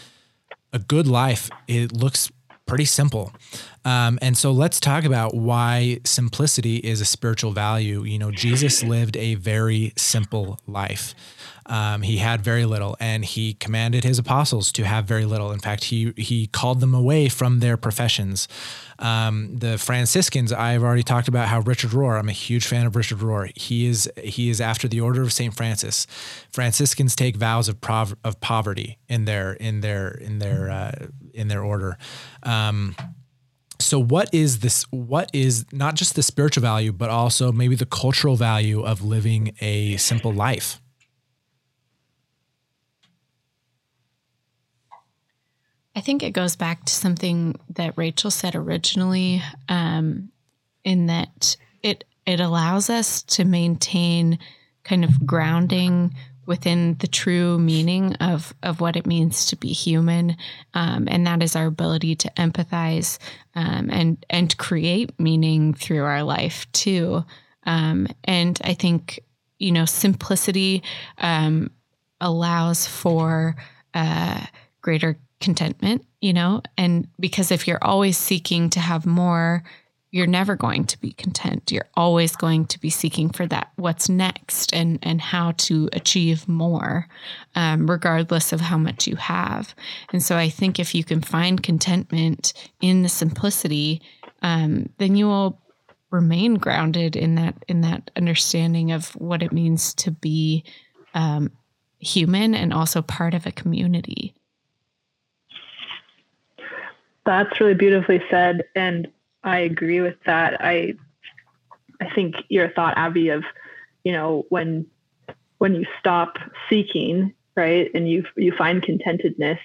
a good life it looks pretty simple. Um, and so let's talk about why simplicity is a spiritual value. You know, Jesus *laughs* lived a very simple life. Um, he had very little, and he commanded his apostles to have very little. In fact, he he called them away from their professions. Um, the Franciscans, I've already talked about how Richard Rohr. I'm a huge fan of Richard Rohr. He is he is after the order of Saint Francis. Franciscans take vows of prov- of poverty in their in their in their uh, in their order. Um, so what is this what is not just the spiritual value but also maybe the cultural value of living a simple life? I think it goes back to something that Rachel said originally, um, in that it it allows us to maintain kind of grounding within the true meaning of of what it means to be human, um, and that is our ability to empathize um, and and create meaning through our life too. Um, and I think you know simplicity um, allows for uh, greater contentment, you know, and because if you're always seeking to have more, you're never going to be content. You're always going to be seeking for that what's next and and how to achieve more, um, regardless of how much you have. And so I think if you can find contentment in the simplicity, um, then you will remain grounded in that in that understanding of what it means to be um, human and also part of a community. That's really beautifully said, and I agree with that. I I think your thought, Abby, of you know when when you stop seeking, right, and you you find contentedness.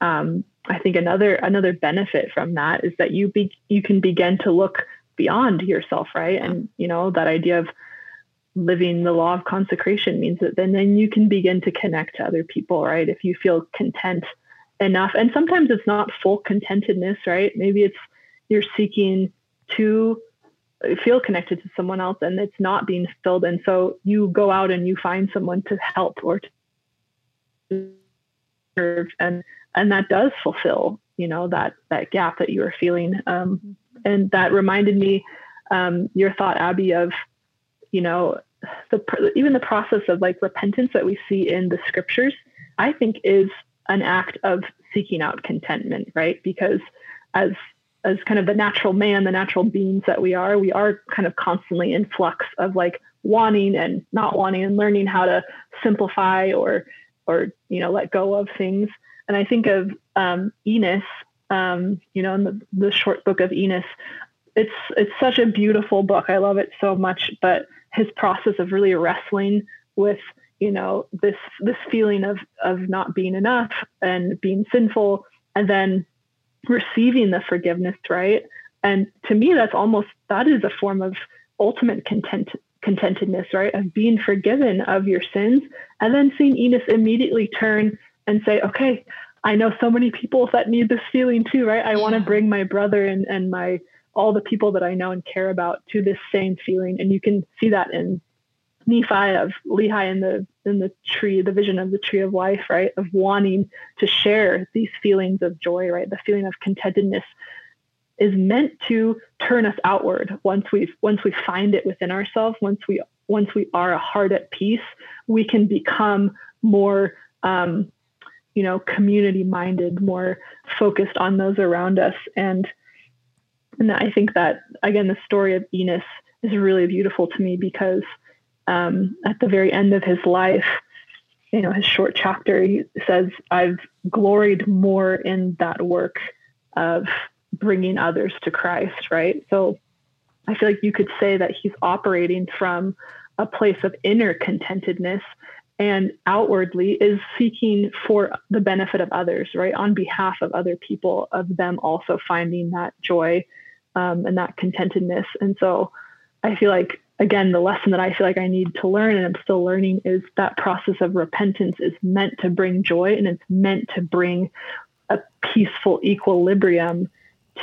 Um, I think another another benefit from that is that you be you can begin to look beyond yourself, right, and you know that idea of living the law of consecration means that then then you can begin to connect to other people, right? If you feel content enough. And sometimes it's not full contentedness, right? Maybe it's you're seeking to feel connected to someone else and it's not being filled. And so you go out and you find someone to help or to serve and and that does fulfill, you know, that that gap that you are feeling. Um, and that reminded me um, your thought, Abby, of, you know, the even the process of like repentance that we see in the scriptures, I think is an act of seeking out contentment, right? Because as as kind of the natural man, the natural beings that we are, we are kind of constantly in flux of like wanting and not wanting and learning how to simplify or or you know let go of things. And I think of um, Enos, um, you know, in the, the short book of Enos, it's it's such a beautiful book. I love it so much. But his process of really wrestling with you know this this feeling of of not being enough and being sinful, and then receiving the forgiveness, right? And to me, that's almost that is a form of ultimate content contentedness, right? Of being forgiven of your sins, and then seeing Enos immediately turn and say, "Okay, I know so many people that need this feeling too, right? I yeah. want to bring my brother and and my all the people that I know and care about to this same feeling. And you can see that in Nephi of Lehi in the in the tree, the vision of the tree of life, right? Of wanting to share these feelings of joy, right? The feeling of contentedness is meant to turn us outward once we once we find it within ourselves, once we once we are a heart at peace, we can become more um, you know, community minded, more focused on those around us. And and I think that again, the story of Enos is really beautiful to me because um, at the very end of his life, you know, his short chapter, he says, "I've gloried more in that work of bringing others to Christ." Right. So I feel like you could say that he's operating from a place of inner contentedness and outwardly is seeking for the benefit of others, right? On behalf of other people, of them also finding that joy um, and that contentedness. And so I feel like, again, the lesson that I feel like I need to learn and I'm still learning is that process of repentance is meant to bring joy and it's meant to bring a peaceful equilibrium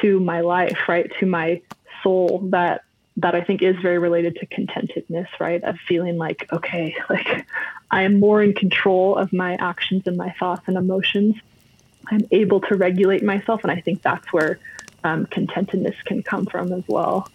to my life, right? To my soul that that I think is very related to contentedness, right? Of feeling like, okay, *laughs* like I am more in control of my actions and my thoughts and emotions. I'm able to regulate myself. And I think that's where um, contentedness can come from as well.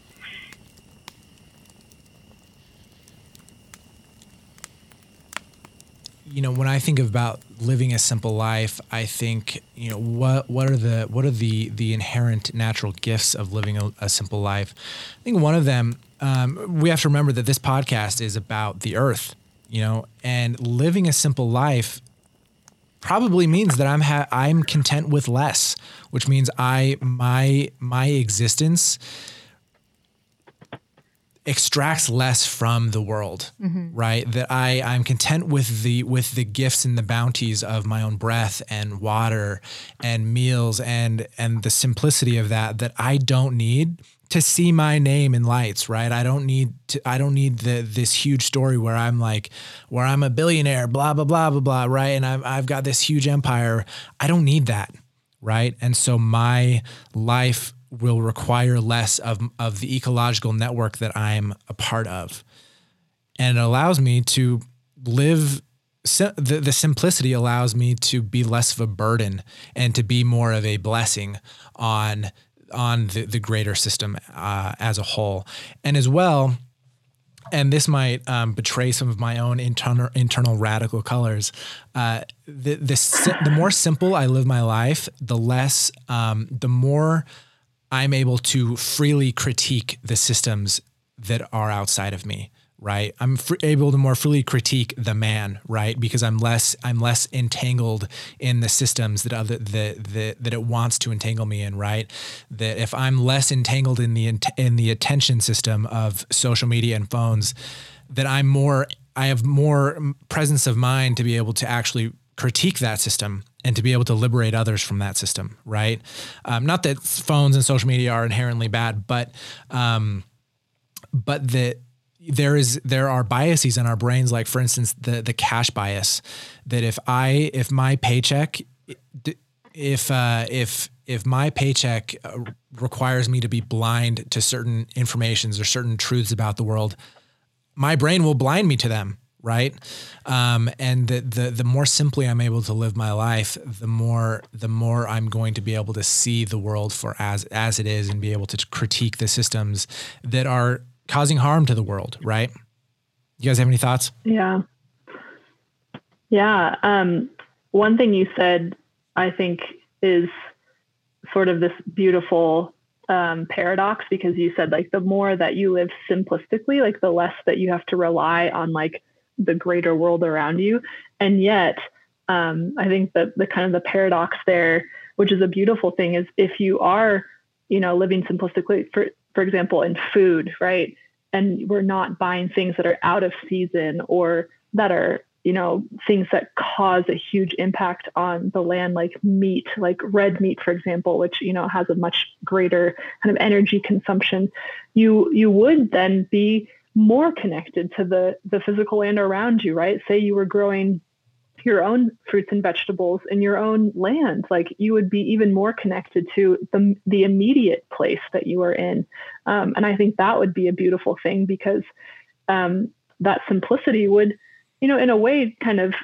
You know when i think about living a simple life i think you know what what are the what are the the inherent natural gifts of living a, a simple life? I think one of them um, we have to remember that this podcast is about the earth you know and living a simple life probably means that I'm ha- I'm content with less, which means I my my existence extracts less from the world mm-hmm. right that i i'm content with the with the gifts and the bounties of my own breath and water and meals and and the simplicity of that that i don't need to see my name in lights, right? I don't need to I don't need the this huge story where I'm like where I'm a billionaire, blah blah blah blah blah, right? And I've I've got this huge empire. I don't need that, right? And so my life will require less of of the ecological network that I'm a part of. And it allows me to live the, the simplicity allows me to be less of a burden and to be more of a blessing on on the, the greater system uh, as a whole. And as well, and this might um, betray some of my own internal internal radical colors. Uh, the, the the more simple I live my life, the less, um, the more I'm able to freely critique the systems that are outside of me right? I'm fr- able to more freely critique the man right? Because i'm less i'm less entangled in the systems that other that that, that it wants to entangle me in right? That if i'm less entangled in the in the attention system of social media and phones that i'm more i have more presence of mind to be able to actually critique that system and to be able to liberate others from that system right? Um, not that phones and social media are inherently bad but um, but that there is there are biases in our brains like for instance the the cash bias that if i if my paycheck if uh, if if my paycheck uh, requires me to be blind to certain informations or certain truths about the world my brain will blind me to them right um, and the, the the more simply i'm able to live my life the more the more i'm going to be able to see the world for as as it is and be able to critique the systems that are causing harm to the world, right? You guys have any thoughts? Yeah. Yeah. Um, one thing you said, I think, is sort of this beautiful um, paradox because you said like the more that you live simplistically, like the less that you have to rely on like the greater world around you. And yet, um, I think that the kind of the paradox there, which is a beautiful thing, is if you are, you know, living simplistically, for for example, in food, right? And we're not buying things that are out of season or that are you know, things that cause a huge impact on the land, like meat, like red meat, for example, which, you know, has a much greater kind of energy consumption, you you would then be more connected to the the physical land around you, right? Say you were growing your own fruits and vegetables in your own land, like you would be even more connected to the the immediate place that you are in. Um, and I think that would be a beautiful thing because um, that simplicity would you know, in a way, kind of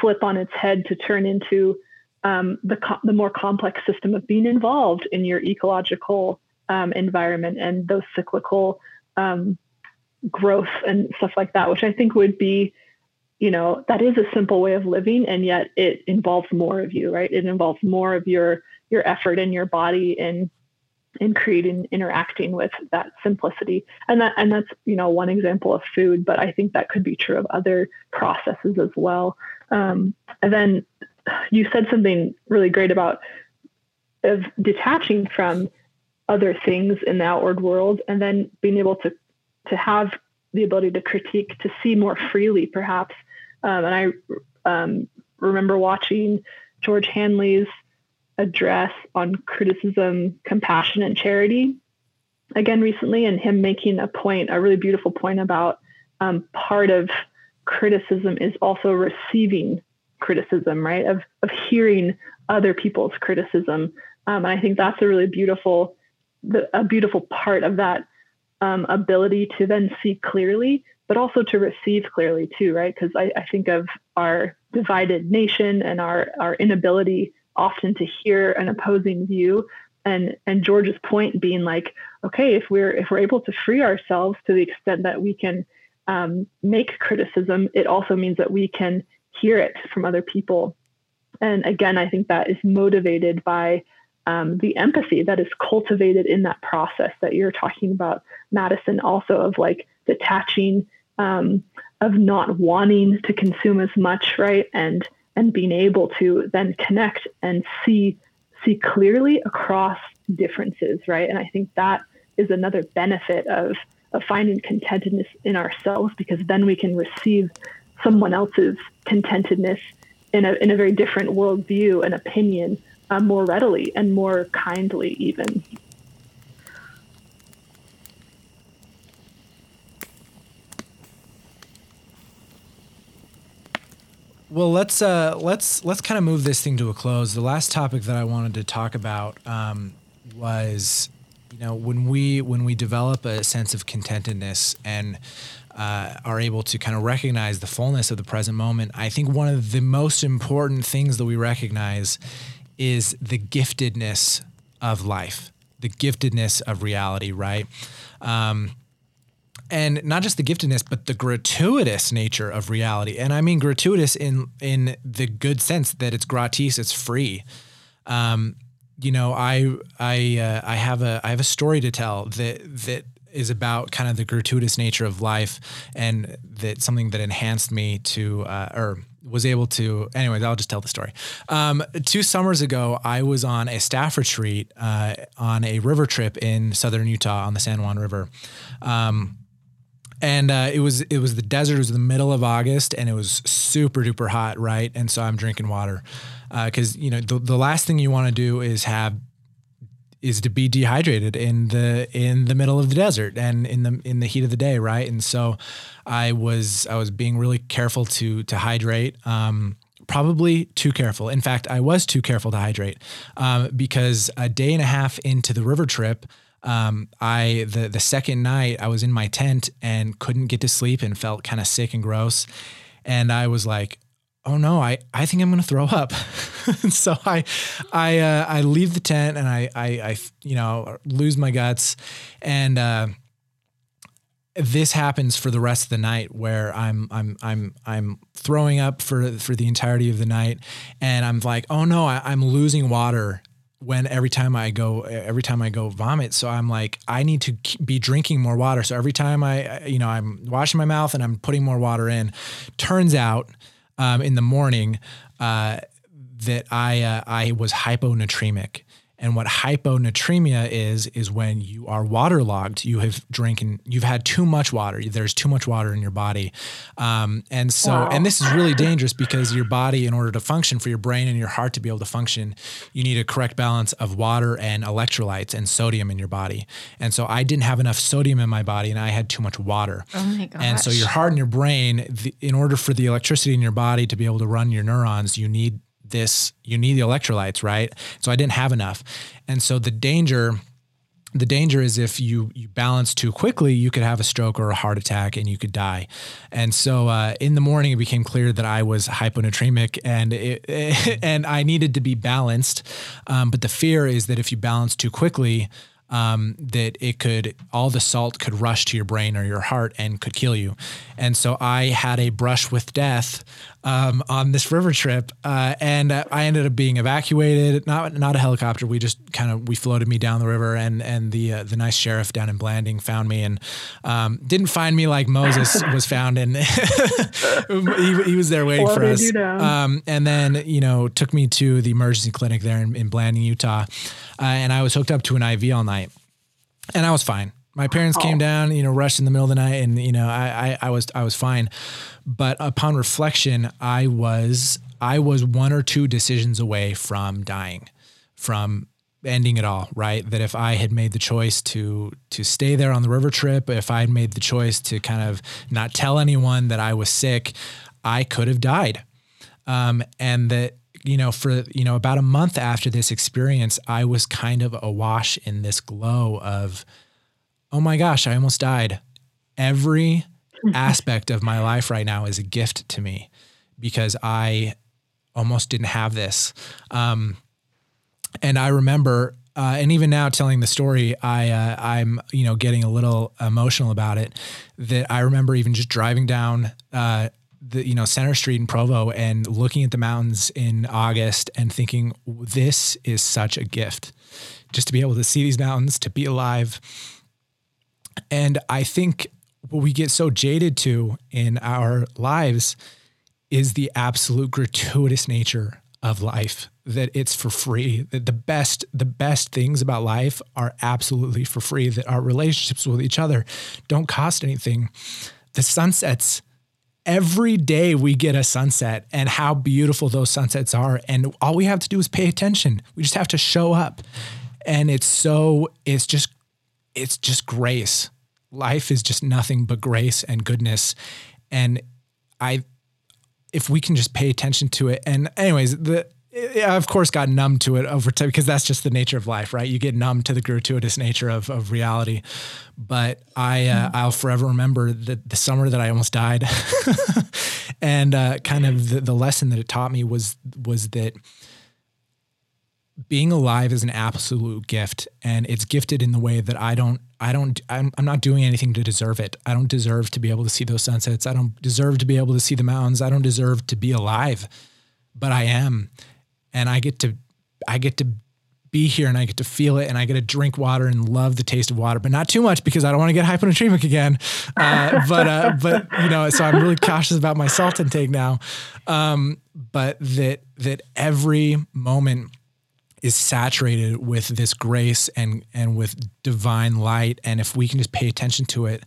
flip on its head to turn into um, the co- the more complex system of being involved in your ecological um, environment and those cyclical um, growth and stuff like that, which I think would be, you know, that is a simple way of living, and yet it involves more of you, right? It involves more of your your effort and your body in in creating interacting with that simplicity and that and that's you know one example of food but i think that could be true of other processes as well um, and then you said something really great about of detaching from other things in the outward world and then being able to to have the ability to critique to see more freely perhaps um, and i um, remember watching George Handley's address on criticism, compassion, and charity again recently, and him making a point, a really beautiful point about um, part of criticism is also receiving criticism, right? Of of hearing other people's criticism, um, and I think that's a really beautiful, the, a beautiful part of that um, ability to then see clearly, but also to receive clearly too, right? Because I, I think of our divided nation and our our inability often to hear an opposing view and and George's point being like, okay, if we're if we're able to free ourselves to the extent that we can um, make criticism, it also means that we can hear it from other people. And again, I think that is motivated by um, the empathy that is cultivated in that process that you're talking about, Madison. Also of like detaching, um, of not wanting to consume as much, right, and and being able to then connect and see see clearly across differences, right? And I think that is another benefit of of finding contentedness in ourselves because then we can receive someone else's contentedness in a in a very different worldview and opinion uh, more readily and more kindly even. Well, let's uh, let's let's kind of move this thing to a close. The last topic that I wanted to talk about um, was, you know, when we when we develop a sense of contentedness and uh, are able to kind of recognize the fullness of the present moment. I think one of the most important things that we recognize is the giftedness of life, the giftedness of reality. Right. Um, and not just the giftedness but the gratuitous nature of reality and i mean gratuitous in in the good sense that it's gratis it's free um, you know i i uh, i have a i have a story to tell that that is about kind of the gratuitous nature of life and that something that enhanced me to uh, or was able to anyways i'll just tell the story um, two summers ago i was on a staff retreat uh, on a river trip in southern utah on the san juan river um, and uh, it was it was the desert. It was the middle of August, and it was super duper hot, right? And so I'm drinking water because uh, you know the, the last thing you want to do is have is to be dehydrated in the in the middle of the desert and in the in the heat of the day, right? And so I was I was being really careful to to hydrate. Um, probably too careful. In fact, I was too careful to hydrate um, because a day and a half into the river trip um, I the the second night I was in my tent and couldn't get to sleep and felt kind of sick and gross, and I was like, oh no, I, I think I'm gonna throw up. *laughs* so I I uh, I leave the tent and I, I I you know lose my guts, and uh, this happens for the rest of the night where I'm I'm I'm I'm throwing up for for the entirety of the night, and I'm like, oh no, I, I'm losing water when every time I go every time I go vomit. So I'm like I need to be drinking more water. So every time I you know I'm washing my mouth and I'm putting more water in. Turns out um, in the morning uh, that I uh, I was hyponatremic. And what hyponatremia is is when you are waterlogged. You have drinking. You've had too much water. There's too much water in your body, um, and so wow. and this is really dangerous because your body, in order to function, for your brain and your heart to be able to function, you need a correct balance of water and electrolytes and sodium in your body. And so I didn't have enough sodium in my body, and I had too much water. Oh my gosh! And so your heart and your brain, the, in order for the electricity in your body to be able to run your neurons, you need this you need the electrolytes right? So i didn't have enough. And so the danger the danger is if you you balance too quickly you could have a stroke or a heart attack and you could die. And so uh, in the morning it became clear that i was hyponatremic and it, *laughs* and i needed to be balanced. Um, but the fear is that if you balance too quickly um, that it could all the salt could rush to your brain or your heart and could kill you. And so I had a brush with death um, on this river trip, uh, and I ended up being evacuated. Not not a helicopter. We just kind of we floated me down the river, and and the uh, the nice sheriff down in Blanding found me and um, didn't find me like Moses *laughs* was found, and *laughs* he, he, was there waiting for us. Um, and then you know took me to the emergency clinic there in, in Blanding, Utah, uh, and I was hooked up to an IV all night, and I was fine. My parents oh. came down, you know, rushed in the middle of the night, and you know, I, I, I was, I was fine. But upon reflection, I was, I was one or two decisions away from dying, from ending it all. Right? That if I had made the choice to to stay there on the river trip, if I had made the choice to kind of not tell anyone that I was sick, I could have died. Um, and that you know, for you know, about a month after this experience, I was kind of awash in this glow of oh my gosh, I almost died. Every *laughs* aspect of my life right now is a gift to me because I almost didn't have this. Um, and I remember, uh, and even now telling the story, I uh, I'm you know getting a little emotional about it. That I remember even just driving down uh, the you know Center Street in Provo and looking at the mountains in August and thinking this is such a gift, just to be able to see these mountains, to be alive, and I think what we get so jaded to in our lives is the absolute gratuitous nature of life that it's for free that the best the best things about life are absolutely for free that our relationships with each other don't cost anything. The sunsets every day we get a sunset and how beautiful those sunsets are and all we have to do is pay attention we just have to show up and it's so it's just it's just grace. Life is just nothing but grace and goodness. And I, if we can just pay attention to it. And anyways, the, I of course got numb to it over time because that's just the nature of life, right? You get numb to the gratuitous nature of, of reality. But I, uh, mm-hmm. I'll forever remember the, the summer that I almost died, *laughs* and uh, kind of the, the lesson that it taught me was was that being alive is an absolute gift and it's gifted in the way that I don't I don't I'm, I'm, not doing anything to deserve it. I don't deserve to be able to see those sunsets. I don't deserve to be able to see the mountains. I don't deserve to be alive. But I am and I get to I get to be here and I get to feel it and I get to drink water and love the taste of water, but not too much because I don't want to get hyponatremic again. *laughs* Uh, but uh, but you know, so I'm really cautious about my salt intake now. Um, but that that every moment is saturated with this grace and and with divine light and if we can just pay attention to it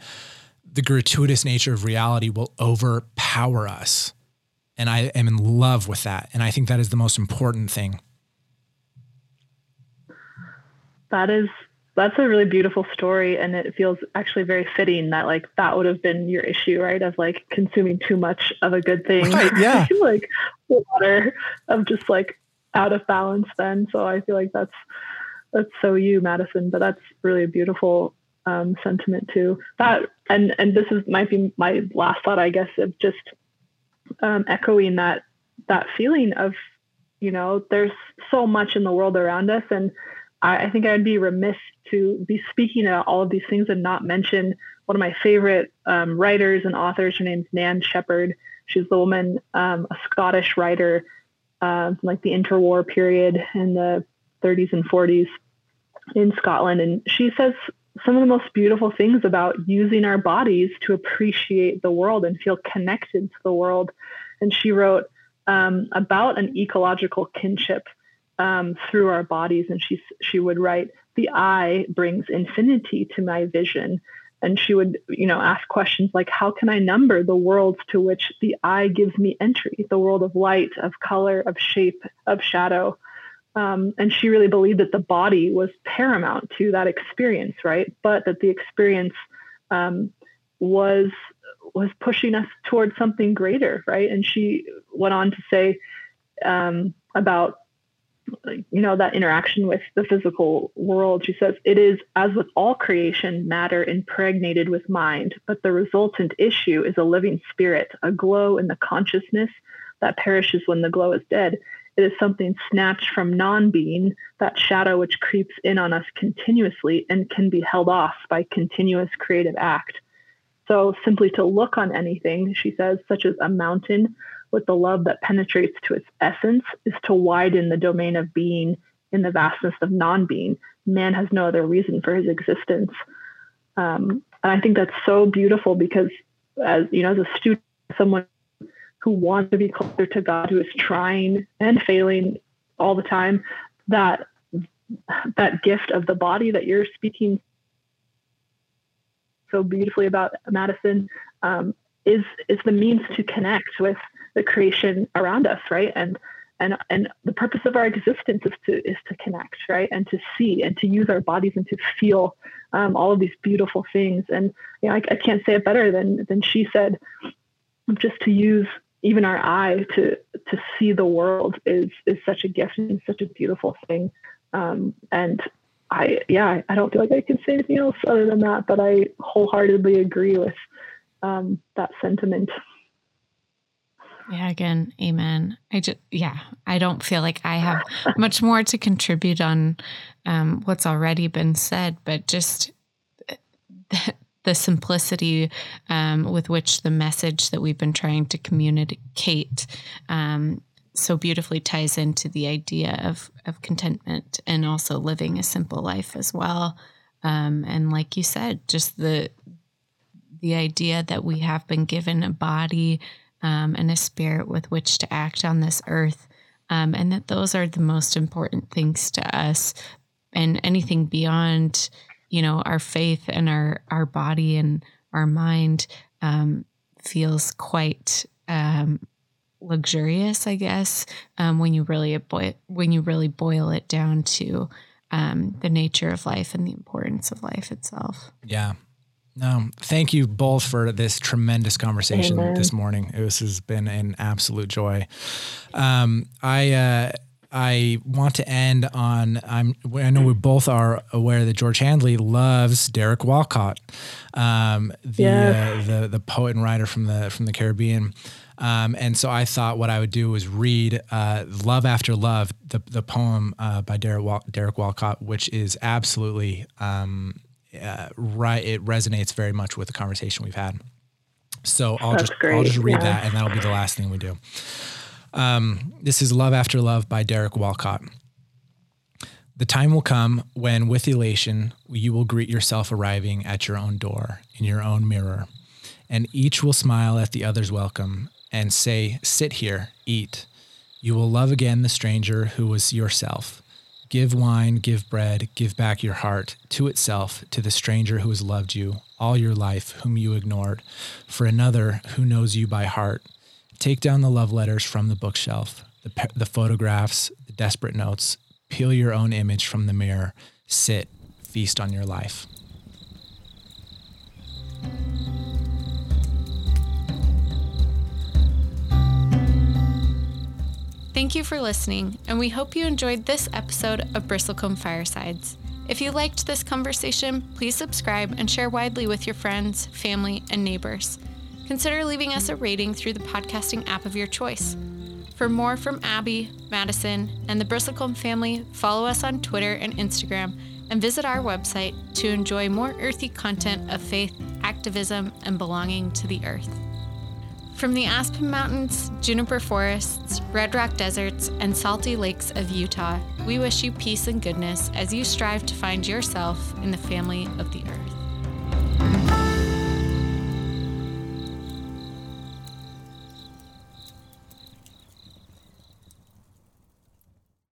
the gratuitous nature of reality will overpower us and i am in love with that and i think that is the most important thing that is that's a really beautiful story and it feels actually very fitting that like that would have been your issue right of like consuming too much of a good thing right, *laughs* yeah like water of just like out of balance then. So I feel like that's that's so you, Madison. But that's really a beautiful um, sentiment too. That and and this is might be my last thought, I guess, of just um, echoing that that feeling of you know there's so much in the world around us, and I, I think I'd be remiss to be speaking about all of these things and not mention one of my favorite um, writers and authors. Her name's Nan Shepherd. She's the woman, um, a Scottish writer uh, like the interwar period in the 30s and 40s in Scotland. And she says some of the most beautiful things about using our bodies to appreciate the world and feel connected to the world. And she wrote um, about an ecological kinship um, through our bodies. And she, she would write, The eye brings infinity to my vision. And she would, you know, ask questions like, How can I number the worlds to which the eye gives me entry? The world of light, of color, of shape, of shadow. Um, and she really believed that the body was paramount to that experience, right? But that the experience um, was was pushing us towards something greater, right? And she went on to say um, about you know that interaction with the physical world. She says it is as with all creation, matter impregnated with mind, but the resultant issue is a living spirit, a glow in the consciousness that perishes when the glow is dead. It is something snatched from non being, that shadow which creeps in on us continuously and can be held off by continuous creative act. So, simply to look on anything, she says, such as a mountain with the love that penetrates to its essence, is to widen the domain of being in the vastness of non being. Man has no other reason for his existence. Um, and I think that's so beautiful because, as you know, as a student, someone who wants to be closer to God, who is trying and failing all the time, that that gift of the body that you're speaking so beautifully about Madison um, is is the means to connect with the creation around us, right? And and and the purpose of our existence is to is to connect, right? And to see and to use our bodies and to feel um, all of these beautiful things. And you know, I, I can't say it better than than she said. Just to use even our eye to to see the world is is such a gift and such a beautiful thing. Um, and I yeah, I don't feel like I can say anything else other than that, but I wholeheartedly agree with um, that sentiment. Yeah, again, amen. I just yeah, I don't feel like I have much more to contribute on um, what's already been said, but just the simplicity um, with which the message that we've been trying to communicate um, so beautifully ties into the idea of of contentment and also living a simple life as well. Um, and like you said, just the the idea that we have been given a body um, and a spirit with which to act on this earth, um, and that those are the most important things to us. And anything beyond you know our faith and our our body and our mind um, feels quite um, luxurious, I guess, um, when you really boil when you really boil it down to um, the nature of life and the importance of life itself. Yeah. No, thank you both for this tremendous conversation Amen. this morning. This has been an absolute joy. Um, I uh, I want to end on I'm I know we both are aware that George Handley loves Derek Walcott, um, the uh, the the poet and writer from the from the Caribbean. Um, and so I thought what I would do was read uh, "Love After Love," the the poem uh, by Derek Wal- Derek Walcott, which is absolutely um, uh, right. It resonates very much with the conversation we've had. So I'll That's just great. I'll just read yeah. that, and that'll be the last thing we do. Um, this is Love After Love by Derek Walcott. The time will come when, with elation, you will greet yourself arriving at your own door in your own mirror, and each will smile at the other's welcome and say, Sit here, eat. You will love again the stranger who was yourself. Give wine, give bread, give back your heart to itself to the stranger who has loved you all your life, whom you ignored, for another who knows you by heart Take down the love letters from the bookshelf, the, the photographs, the desperate notes. Peel your own image from the mirror. Sit, feast on your life. Thank you for listening, and we hope you enjoyed this episode of Bristlecone Firesides. If you liked this conversation, please subscribe and share widely with your friends, family, and neighbors consider leaving us a rating through the podcasting app of your choice. For more from Abby, Madison, and the Bristlecone family, follow us on Twitter and Instagram and visit our website to enjoy more earthy content of faith, activism, and belonging to the earth. From the Aspen Mountains, juniper forests, red rock deserts, and salty lakes of Utah We wish you peace and goodness as you strive to find yourself in the family of the earth.